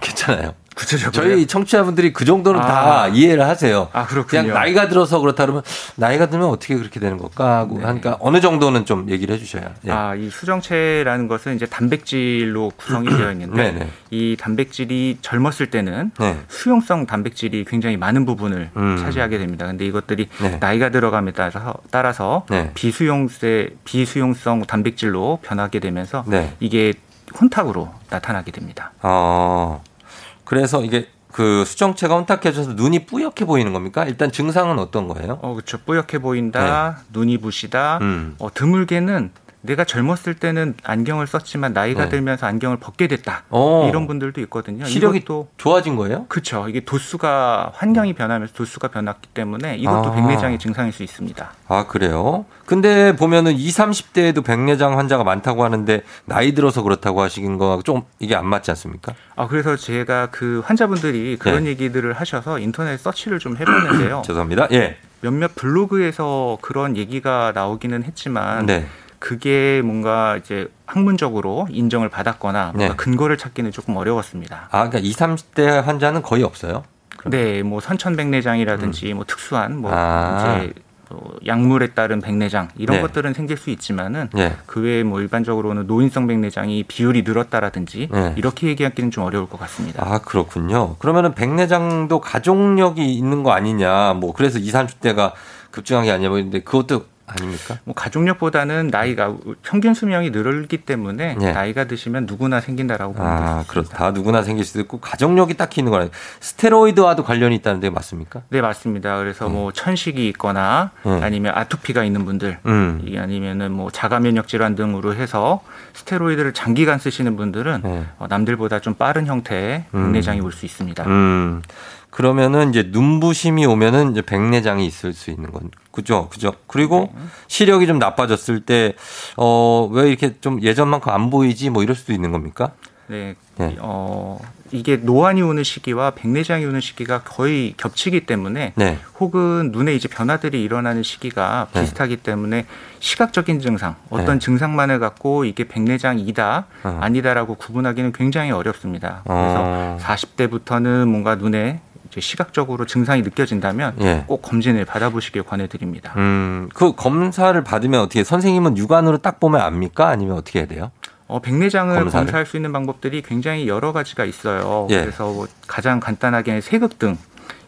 괜찮아요. 구체적으로 저희 청취자분들이 그 정도는 다 아. 이해를 하세요. 아 그렇군요. 그냥 나이가 들어서 그렇다 그러면 나이가 들면 어떻게 그렇게 되는 걸까 하고 하니까 어느 정도는 좀 얘기를 해 주셔야. 예. 네. 아, 이 수정체라는 것은 이제 단백질로 구성이 되어 있는데 네네. 이 단백질이 젊었을 때는 네. 수용성 단백질이 굉장히 많은 부분을 음. 차지하게 됩니다. 근데 이것들이 네. 나이가 들어감에 따라서, 따라서 네. 비수용세 비수용성 단백질로 변하게 되면서 네. 이게 혼탁으로 나타나게 됩니다. 어, 그래서 이게 그 수정체가 혼탁해져서 눈이 뿌옇게 보이는 겁니까? 일단 증상은 어떤 거예요? 어, 그렇죠. 뿌옇게 보인다, 눈이 부시다. 네. 음. 어, 드물게는 내가 젊었을 때는 안경을 썼지만 나이가 네. 들면서 안경을 벗게 됐다. 어. 이런 분들도 있거든요. 시력이 이것도 좋아진 거예요? 그렇죠. 이게 도수가 환경이 변하면서 도수가 변했기 때문에 이것도 아. 백내장의 증상일 수 있습니다. 아, 그래요? 근데 보면은 20, 30대에도 백내장 환자가 많다고 하는데 나이 들어서 그렇다고 하시는 거하고 좀 이게 안 맞지 않습니까? 아 그래서 제가 그 환자분들이 그런 네. 얘기들을 하셔서 인터넷 서치를 좀 해봤는데요. 죄송합니다. 예. 몇몇 블로그에서 그런 얘기가 나오기는 했지만 네. 그게 뭔가 이제 학문적으로 인정을 받았거나 뭔가 네. 근거를 찾기는 조금 어려웠습니다. 아, 그러니까 20, 30대 환자는 거의 없어요? 네, 뭐 선천백내장이라든지 뭐 특수한 뭐 음. 아. 이제 뭐 약물에 따른 백내장 이런 네. 것들은 생길 수 있지만은 예. 그 외에 뭐 일반적으로는 노인성 백내장이 비율이 늘었다라든지 네. 이렇게 얘기하기는 좀 어려울 것 같습니다. 아, 그렇군요. 그러면은 백내장도 가족력이 있는 거 아니냐. 뭐 그래서 20, 30대가 급증한 게 아니냐. 뭐 근데 그것도 아닙니까? 뭐 가족력보다는 나이가 평균 수명이 늘기 때문에 네. 나이가 드시면 누구나 생긴다라고 보면 아. 그렇다. 누구나 생길 수도 있고 가족력이 딱히 있는 거아요 스테로이드와도 관련이 있다는데 맞습니까? 네 맞습니다. 그래서 뭐 천식이 있거나 네. 아니면 아토피가 있는 분들, 음. 이 아니면은 뭐 자가 면역 질환 등으로 해서 스테로이드를 장기간 쓰시는 분들은 네. 어, 남들보다 좀 빠른 형태의 음. 백내장이 올 수 있습니다. 음. 그러면은 이제 눈부심이 오면은 이제 백내장이 있을 수 있는 건 그죠, 그죠. 그리고 네. 시력이 좀 나빠졌을 때 어 왜 이렇게 좀 예전만큼 안 보이지 뭐 이럴 수도 있는 겁니까? 네. 네. 어, 이게 노안이 오는 시기와 백내장이 오는 시기가 거의 겹치기 때문에 네. 혹은 눈에 이제 변화들이 일어나는 시기가 네. 비슷하기 때문에 시각적인 증상, 어떤 네. 증상만을 갖고 이게 백내장이다, 어. 아니다라고 구분하기는 굉장히 어렵습니다. 어. 그래서 40대부터는 뭔가 눈에 시각적으로 증상이 느껴진다면 예. 꼭 검진을 받아보시길 권해드립니다. 음, 그 검사를 받으면 어떻게 선생님은 육안으로 딱 보면 압니까? 아니면 어떻게 해야 돼요? 어, 백내장을 검사를? 검사할 수 있는 방법들이 굉장히 여러 가지가 있어요. 예. 그래서 뭐 가장 간단하게 세극등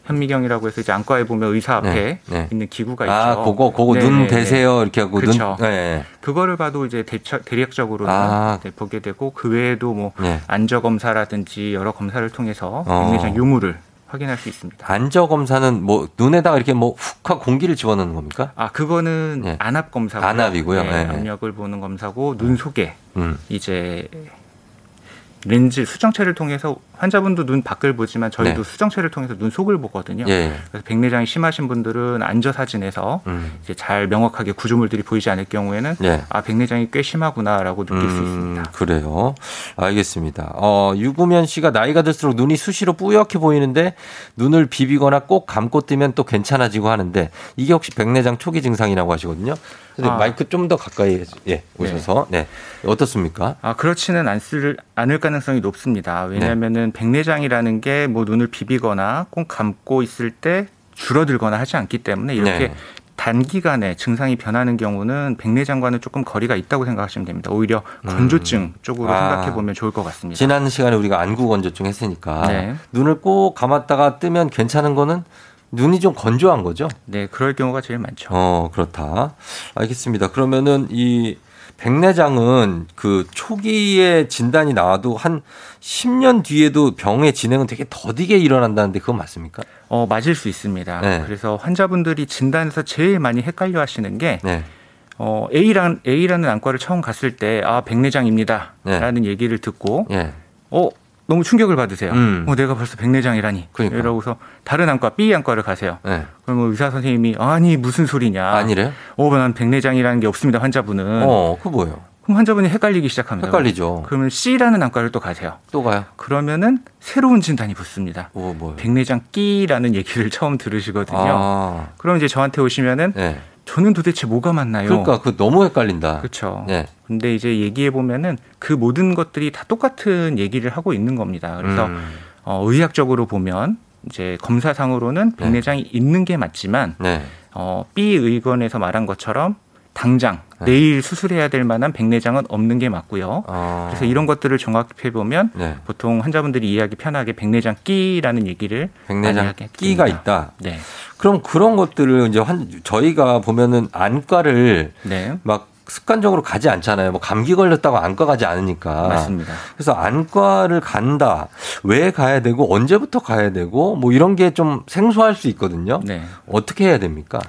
현미경이라고 해서 이제 안과에 보면 의사 앞에 네, 네. 있는 기구가 아, 있죠. 그거, 그거 눈 네네네. 대세요. 이렇게 하고 그쵸. 눈. 네. 그거를 봐도 이제 대처, 대략적으로 아. 는 보게 되고 그 외에도 뭐 네. 안저 검사라든지 여러 검사를 통해서 어. 백내장 유무를 확인할 수 있습니다. 안저 검사는 뭐 눈에다가 이렇게 뭐 훅 하고 공기를 집어넣는 겁니까? 아 그거는 네. 안압 검사고 안압이고요. 네. 압력을 보는 검사고 눈 속에 음. 이제 렌즈 수정체를 통해서 환자분도 눈 밖을 보지만 저희도 네. 수정체를 통해서 눈 속을 보거든요. 예. 그래서 백내장이 심하신 분들은 안저 사진에서 음. 이제 잘 명확하게 구조물들이 보이지 않을 경우에는 네. 아 백내장이 꽤 심하구나라고 느낄 수 있습니다. 음, 그래요. 알겠습니다. 어, 유구면 씨가 나이가 들수록 눈이 수시로 뿌옇게 보이는데 눈을 비비거나 꼭 감고 뜨면 또 괜찮아지고 하는데 이게 혹시 백내장 초기 증상이라고 하시거든요. 아. 마이크 좀 더 가까이 예, 오셔서 네. 어떻습니까? 아 그렇지는 않을, 않을 가능성이 높습니다. 네. 왜냐하면은 백내장이라는 게 뭐 눈을 비비거나 꼭 감고 있을 때 줄어들거나 하지 않기 때문에 이렇게 네. 단기간에 증상이 변하는 경우는 백내장과는 조금 거리가 있다고 생각하시면 됩니다. 오히려 건조증 쪽으로 아. 생각해 보면 좋을 것 같습니다. 지난 시간에 우리가 안구 건조증 했으니까 네. 눈을 꼭 감았다가 뜨면 괜찮은 거는 눈이 좀 건조한 거죠? 네, 그럴 경우가 제일 많죠. 어, 그렇다. 알겠습니다. 그러면은 이 백내장은 그 초기에 진단이 나와도 한 10년 뒤에도 병의 진행은 되게 더디게 일어난다는데 그건 맞습니까? 어, 맞을 수 있습니다. 네. 그래서 환자분들이 진단에서 제일 많이 헷갈려 하시는 게 네. 어, A란, A라는 안과를 처음 갔을 때, 아, 백내장입니다. 네. 라는 얘기를 듣고, 예. 어, 너무 충격을 받으세요. 음. 어, 내가 벌써 백내장이라니. 그러니까. 이러고서 다른 안과, B 안과를 가세요. 네. 그러면 의사 선생님이, 아니, 무슨 소리냐. 아니래요? 어, 난 백내장이라는 게 없습니다, 환자분은. 어, 그거 뭐예요? 그럼 환자분이 헷갈리기 시작합니다. 헷갈리죠. 그러면 C라는 안과를 또 가세요. 또 가요? 그러면은 새로운 진단이 붙습니다. 오, 뭐요? 백내장 끼라는 얘기를 처음 들으시거든요. 아, 그럼 이제 저한테 오시면은 네. 저는 도대체 뭐가 맞나요? 그러니까 그 너무 헷갈린다. 그렇죠. 네. 근데 이제 얘기해 보면은 그 모든 것들이 다 똑같은 얘기를 하고 있는 겁니다. 그래서 음. 어, 의학적으로 보면 이제 검사상으로는 백내장이 있는 게 맞지만 네. 어, B 의견에서 말한 것처럼 당장 네. 내일 수술해야 될 만한 백내장은 없는 게 맞고요. 어. 그래서 이런 것들을 종합해 보면 네. 보통 환자분들이 이해하기 편하게 백내장 끼라는 얘기를 백내장 끼가. 있다. 네. 그럼 그런 것들을 이제 한 저희가 보면은 안과를 네. 막 습관적으로 가지 않잖아요. 뭐 감기 걸렸다고 안과 가지 않으니까. 맞습니다. 그래서 안과를 간다. 왜 가야 되고 언제부터 가야 되고 뭐 이런 게 좀 생소할 수 있거든요. 네. 어떻게 해야 됩니까?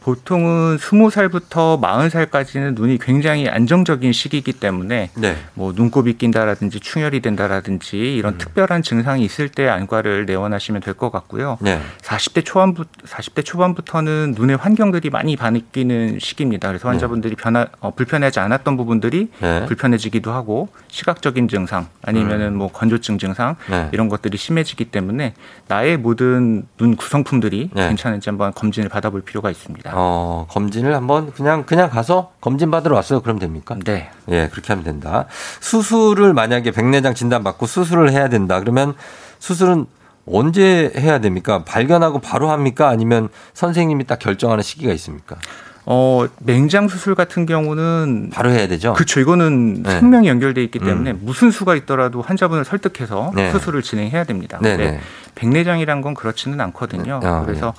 보통은 스무 살부터 마흔 살까지는 눈이 굉장히 안정적인 시기이기 때문에 네. 뭐 눈곱이 낀다라든지 충혈이 된다라든지 음. 이런 특별한 증상이 있을 때 안과를 내원하시면 될 것 같고요. 네. 40대 초반부 40대 초반부터는 눈의 환경들이 많이 바뀌는 시기입니다. 그래서 환자분들이 변화 어, 불편하지 않았던 부분들이 네. 불편해지기도 하고 시각적인 증상 아니면은 뭐 건조증 증상 음. 네. 이런 것들이 심해지기 때문에 나의 모든 눈 구성품들이 네. 괜찮은지 한번 검진을 받아볼 필요가 있습니다. 어, 검진을 한번 그냥 그냥 가서 검진 받으러 왔어요. 그럼 됩니까? 네. 예, 그렇게 하면 된다. 수술을 만약에 백내장 진단 받고 수술을 해야 된다. 그러면 수술은 언제 해야 됩니까? 발견하고 바로 합니까? 아니면 선생님이 딱 결정하는 시기가 있습니까? 어, 맹장 수술 같은 경우는 바로 해야 되죠. 그렇죠. 이거는 네. 생명이 연결돼 있기 때문에 음. 무슨 수가 있더라도 환자분을 설득해서 네. 수술을 진행해야 됩니다. 네, 근데 네. 백내장이란 건 그렇지는 않거든요. 네. 아, 그래서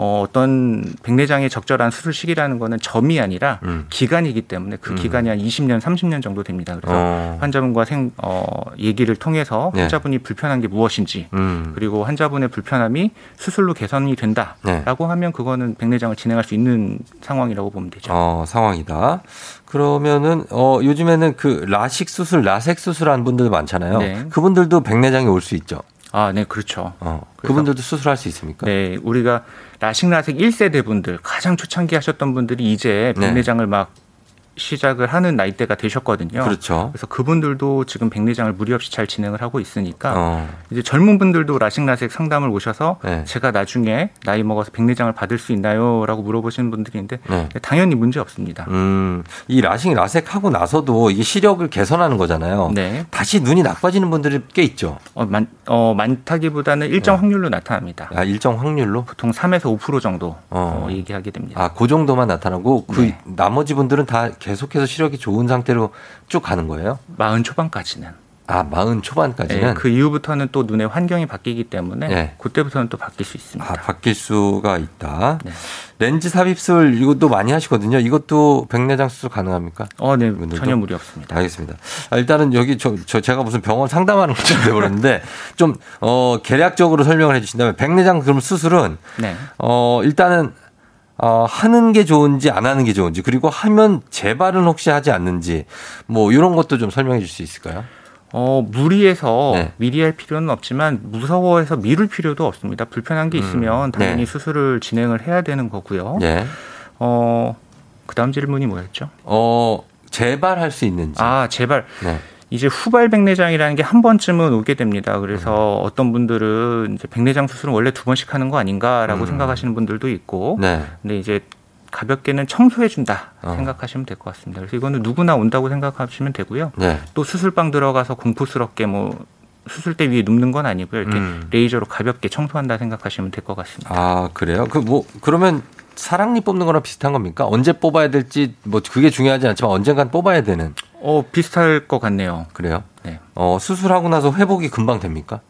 어, 어떤 백내장의 적절한 수술 시기라는 거는 점이 아니라 음. 기간이기 때문에 그 음. 기간이 한 20년, 30년 정도 됩니다. 그래서 어. 환자분과 생, 어, 얘기를 통해서 네. 환자분이 불편한 게 무엇인지 음. 그리고 환자분의 불편함이 수술로 개선이 된다라고 네. 하면 그거는 백내장을 진행할 수 있는 상황이라고 보면 되죠. 어, 상황이다. 그러면은 어 요즘에는 그 라식 수술, 라섹 수술하는 분들 많잖아요. 네. 그분들도 백내장이 올 수 있죠. 아, 네, 그렇죠. 어. 그분들도 수술할 수 있습니까? 네, 우리가 라식 라섹 1세대 분들 가장 초창기 하셨던 분들이 이제 네. 백내장을 막 시작을 하는 나이대가 되셨거든요. 그렇죠. 그래서 그분들도 지금 백내장을 무리 없이 잘 진행을 하고 있으니까 어. 이제 젊은 분들도 라식 라섹 상담을 오셔서 네. 제가 나중에 나이 먹어서 백내장을 받을 수 있나요?라고 물어보시는 분들이 있는데 네. 당연히 문제 없습니다. 음, 이 라식 라섹 하고 나서도 이게 시력을 개선하는 거잖아요. 네. 다시 눈이 나빠지는 분들이 꽤 있죠. 어, 많, 어, 많다기보다는 일정 확률로 나타납니다. 아, 일정 확률로? 보통 3에서 5% 정도 어. 어, 얘기하게 됩니다. 아, 그 정도만 나타나고 그 네. 나머지 분들은 다 계속해서 시력이 좋은 상태로 쭉 가는 거예요? 마흔 초반까지는. 아, 마흔 초반까지는 네, 그 이후부터는 또 눈의 환경이 바뀌기 때문에 네. 그때부터는 또 바뀔 수 있습니다. 아, 바뀔 수가 있다. 네. 렌즈 삽입술 이것도 많이 하시거든요. 이것도 백내장 수술 가능합니까? 어, 네, 이분들도? 전혀 무리 없습니다. 알겠습니다. 아, 일단은 여기 저, 저 제가 무슨 병원 상담하는 것처럼 돼버렸는데 좀, 어, 계략적으로 설명을 해 주신다면 백내장 그럼 수술은 네. 어, 일단은 어, 하는 게 좋은지 안 하는 게 좋은지 그리고 하면 재발은 혹시 하지 않는지 뭐 이런 것도 좀 설명해 줄 수 있을까요? 어, 무리해서 네. 미리 할 필요는 없지만 무서워해서 미룰 필요도 없습니다. 불편한 게 음, 있으면 당연히 네. 수술을 진행을 해야 되는 거고요. 예. 어, 그 다음 질문이 뭐였죠? 어, 재발할 수 있는지. 아, 제발. 네. 이제 후발 백내장이라는 게 한 번쯤은 오게 됩니다. 그래서 음. 어떤 분들은 이제 백내장 수술은 원래 두 번씩 하는 거 아닌가라고 음. 생각하시는 분들도 있고, 네. 근데 이제 가볍게는 청소해 준다 어. 생각하시면 될 것 같습니다. 그래서 이거는 누구나 온다고 생각하시면 되고요. 네. 또 수술방 들어가서 공포스럽게 뭐 수술대 위에 눕는 건 아니고요. 이렇게 음. 레이저로 가볍게 청소한다 생각하시면 될 것 같습니다. 아, 그래요? 그 뭐 그러면 사랑니 뽑는 거랑 비슷한 겁니까? 언제 뽑아야 될지 뭐 그게 중요하지 않지만 언젠간 뽑아야 되는. 어 비슷할 것 같네요. 그래요? 네. 어, 수술하고 나서 회복이 금방 됩니까?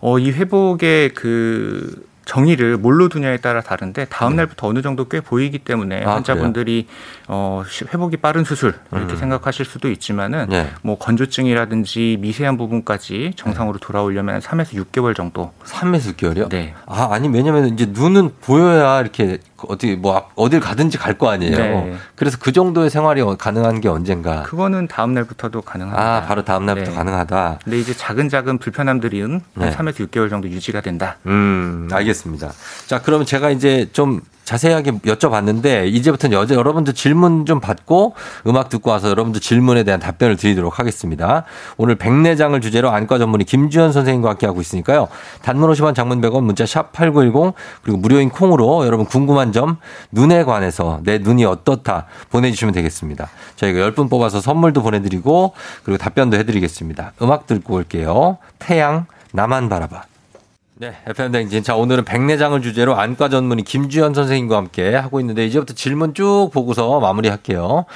어, 이 회복의 그 정의를 뭘로 두냐에 따라 다른데 다음 날부터 어느 정도 꽤 보이기 때문에 네. 아, 환자분들이 어, 시- 회복이 빠른 수술 이렇게 음. 생각하실 수도 있지만은 네. 뭐 건조증이라든지 미세한 부분까지 정상으로 돌아오려면 3에서 6개월 정도. 3에서 6개월이요? 네. 아, 아니 왜냐면 이제 눈은 보여야 이렇게 어디 뭐 앞- 어딜 가든지 갈 거 아니에요. 네. 그래서 그 정도의 생활이 어- 가능한 게 언젠가. 그거는 다음 날부터도 가능합니다. 아, 바로 다음 날부터 네. 가능하다. 근데 이제 작은 작은 불편함들은 네. 한 3에서 6개월 정도 유지가 된다. 음, 알겠습니다. 자, 그러면 제가 이제 좀 자세하게 여쭤봤는데 이제부터는 여자 여러분들 질문 좀 받고 음악 듣고 와서 여러분들 질문에 대한 답변을 드리도록 하겠습니다. 오늘 백내장을 주제로 안과 전문의 김주현 선생님과 함께 하고 있으니까요. 단문 50원 장문 100원 문자 샵 8910 그리고 무료인 콩으로 여러분 궁금한 점 눈에 관해서 내 눈이 어떻다 보내주시면 되겠습니다. 저희가 10분 뽑아서 선물도 보내드리고 그리고 답변도 해드리겠습니다. 음악 듣고 올게요. 태양 나만 바라봐. 네, FM 댕진. 자, 오늘은 백내장을 주제로 안과 전문의 김주현 선생님과 함께 하고 있는데 이제부터 질문 쭉 보고서 마무리할게요.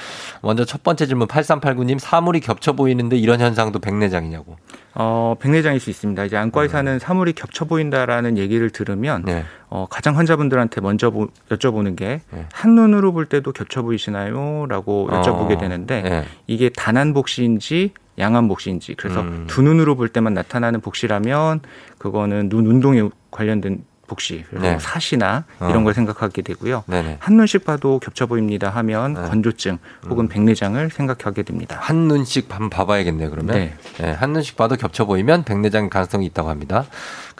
먼저 첫 번째 질문 8389님 사물이 겹쳐 보이는데 이런 현상도 백내장이냐고. 어, 백내장일 수 있습니다. 이제 안과 의사는 사물이 겹쳐 보인다라는 얘기를 들으면 네. 어, 가장 환자분들한테 먼저 보- 여쭤보는 게 네. 한눈으로 볼 때도 겹쳐 보이시나요? 라고 여쭤보게 어, 되는데 네. 이게 단한 복시인지 양한 복시인지 그래서 음. 두 눈으로 볼 때만 나타나는 복시라면 그거는 눈 운동에 관련된 복시 그래서 네. 사시나 어. 이런 걸 생각하게 되고요. 네네. 한 눈씩 봐도 겹쳐 보입니다 하면 네. 건조증 혹은 백내장을 생각하게 됩니다. 한 눈씩 한번 봐봐야겠네요, 그러면. 네. 네, 한 눈씩 봐도 겹쳐 보이면 백내장 가능성이 있다고 합니다.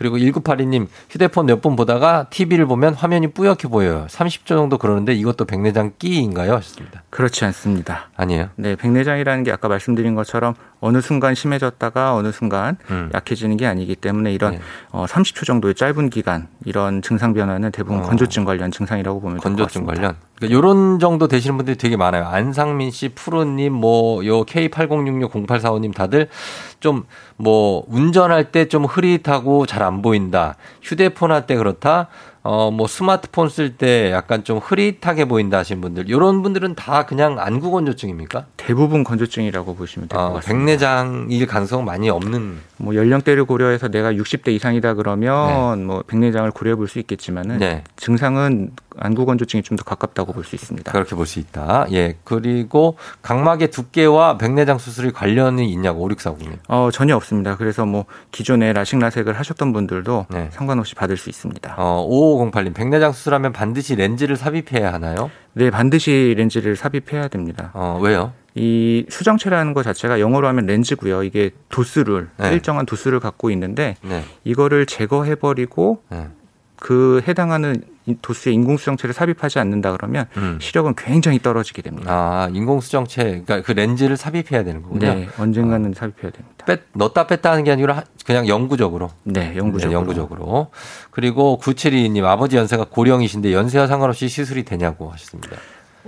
그리고 1982님, 휴대폰 몇 번 보다가 TV를 보면 화면이 뿌옇게 보여요. 30초 정도 그러는데 이것도 백내장 끼인가요? 하셨습니다. 그렇지 않습니다. 아니에요. 네, 백내장이라는 게 아까 말씀드린 것처럼 어느 순간 심해졌다가 어느 순간 음. 약해지는 게 아니기 때문에 이런 네. 어, 30초 정도의 짧은 기간 이런 증상 변화는 대부분 어. 건조증 관련 증상이라고 보면 될것 건조증 같습니다. 관련. 그러니까 요런 정도 되시는 분들이 되게 많아요. 안상민 씨, 푸르님, 뭐, 요 K80660845님 다들 좀 뭐, 운전할 때 좀 흐릿하고 잘 안 보인다. 휴대폰 할 때 그렇다. 어, 뭐, 스마트폰 쓸 때 약간 좀 흐릿하게 보인다 하신 분들. 요런 분들은 다 그냥 안구 건조증입니까? 대부분 건조증이라고 보시면 될것 어, 같습니다. 백내장일 가능성 많이 없는. 뭐 연령대를 고려해서 내가 60대 이상이다 그러면 뭐 백내장을 고려해 볼 수 있겠지만은 네. 증상은 안구 건조증이 좀 더 가깝다고 볼 수 있습니다. 그렇게 볼 수 있다. 예. 그리고 각막의 두께와 백내장 수술이 관련이 있냐고, 5640님. 어, 전혀 없습니다. 그래서 뭐 기존에 라식 라섹을 하셨던 분들도 네. 상관없이 받을 수 있습니다. 어, 5508님, 백내장 수술하면 반드시 렌즈를 삽입해야 하나요? 네, 반드시 렌즈를 삽입해야 됩니다. 어, 왜요? 이 수정체라는 것 자체가 영어로 하면 렌즈고요. 이게 도수를 네. 일정한 도수를 갖고 있는데 네. 이거를 제거해 버리고 네. 그 해당하는 이 도수에 인공수정체를 삽입하지 않는다 그러면 음. 시력은 굉장히 떨어지게 됩니다. 아, 인공수정체, 그러니까 그 렌즈를 삽입해야 되는 거군요. 네, 언젠가는 삽입해야 됩니다. 뺐, 넣었다 뺐다 하는 게 아니라 하- 그냥 영구적으로. 네, 영구적으로. 영구적으로. 그리고 9722님, 아버지 연세가 고령이신데 연세와 상관없이 시술이 되냐고 하셨습니다.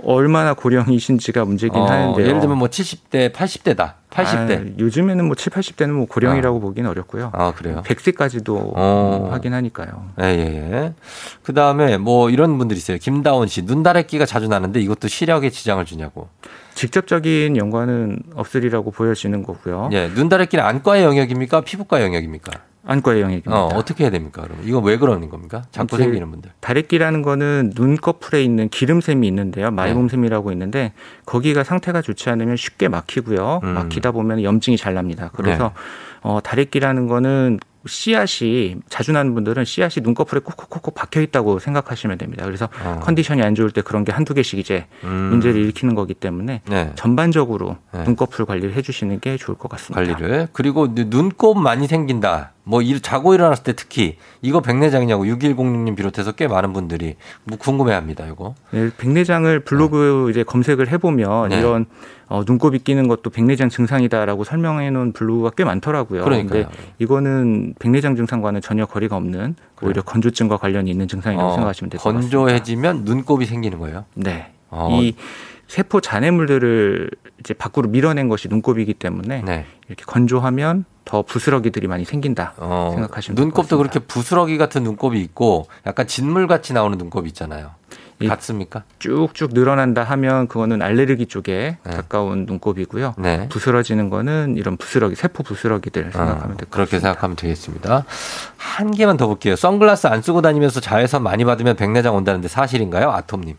얼마나 고령이신지가 문제긴 어, 하는데요. 예를 들면 뭐 70대, 80대다. 80대. 아, 요즘에는 뭐 7, 80대는 뭐 고령이라고 보기는 어렵고요. 아, 그래요? 100세까지도 어. 확인하니까요. 예, 예, 예. 그 다음에 뭐 이런 분들 있어요. 김다원 씨, 눈다래끼가 자주 나는데 이것도 시력에 지장을 주냐고. 직접적인 연관은 없으리라고 보여지는 거고요. 예, 눈다래끼는 안과의 영역입니까? 피부과 영역입니까? 안과의 영역입니다. 어, 어떻게 해야 됩니까? 그럼 이거 왜 그러는 겁니까? 자꾸 생기는 분들. 다래끼라는 거는 눈꺼풀에 있는 기름샘이 있는데요. 네. 마이봄샘이라고 있는데 거기가 상태가 좋지 않으면 쉽게 막히고요. 음. 막히다 보면 염증이 잘 납니다. 그래서 네. 어, 다래끼라는 거는 씨앗이 자주 나는 분들은 씨앗이 눈꺼풀에 콕콕콕콕 박혀 있다고 생각하시면 됩니다. 그래서 어. 컨디션이 안 좋을 때 그런 게 한두 개씩 이제 음. 문제를 일으키는 거기 때문에 네. 전반적으로 네. 눈꺼풀 관리를 해주시는 게 좋을 것 같습니다. 관리를. 그리고 눈- 눈곱 많이 생긴다. 뭐 일- 자고 일어났을 때 특히 이거 백내장이냐고 6106님 비롯해서 꽤 많은 분들이 뭐 궁금해합니다. 이거. 네, 백내장을 블로그 이제 검색을 해보면 네. 이런 어, 눈곱이 끼는 것도 백내장 증상이다라고 설명해 놓은 블로그가 꽤 많더라고요. 근데 이거는 백내장 증상과는 전혀 거리가 없는 오히려 건조증과 관련이 있는 증상이라고 어, 생각하시면 될 것 같습니다. 건조해지면 눈곱이 생기는 거예요. 네. 어. 이 세포 잔해물들을 이제 밖으로 밀어낸 것이 눈곱이기 때문에 네. 이렇게 건조하면 더 부스러기들이 많이 생긴다 어, 생각하시면 될것 눈곱도 그렇게 부스러기 같은 눈곱이 있고 약간 진물 같이 나오는 눈곱이 있잖아요. 이- 같습니까? 쭉쭉 늘어난다 하면 그거는 알레르기 쪽에 가까운 눈곱이고요. 네. 부스러지는 거는 이런 부스러기, 세포 부스러기들 생각하면 될것 같습니다. 그렇게 생각하면 되겠습니다. 한 개만 더 볼게요. 선글라스 안 쓰고 다니면서 자외선 많이 받으면 백내장 온다는데 사실인가요? 아톰님.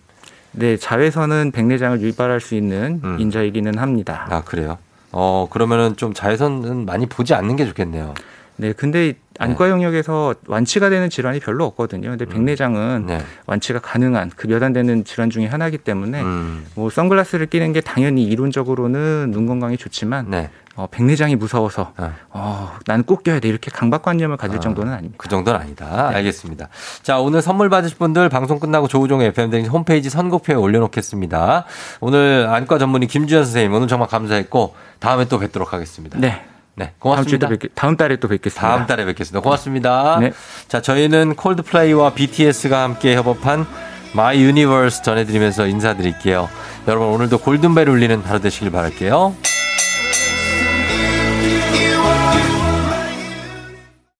네, 자외선은 백내장을 유발할 수 있는 음. 인자이기는 합니다. 아, 그래요? 어, 그러면은 좀 자외선은 많이 보지 않는 게 좋겠네요. 네, 근데 안과 영역에서 완치가 되는 질환이 별로 없거든요. 근데 백내장은 네. 완치가 가능한 그몇안 되는 질환 중에 하나이기 때문에 음. 뭐 선글라스를 끼는 게 당연히 이론적으로는 눈 건강에 좋지만 네. 어, 백내장이 무서워서 어, 나는 꼭 껴야 돼 이렇게 강박관념을 가질 정도는 아닙니다. 그 정도는 아니다. 네. 알겠습니다. 자, 오늘 선물 받으실 분들 방송 끝나고 조우종 FM대행진 홈페이지 선곡표에 올려놓겠습니다. 오늘 안과 전문의 김주현 선생님 오늘 정말 감사했고 다음에 또 뵙도록 하겠습니다. 네. 네, 다음 고맙습니다. 또 뵙, 다음 달에 또 뵙겠습니다. 다음 달에 뵙겠습니다. 고맙습니다. 네. 자, 저희는 콜드플레이와 BTS가 함께 협업한 My Universe 전해드리면서 인사드릴게요. 여러분 오늘도 골든벨 울리는 하루 되시길 바랄게요.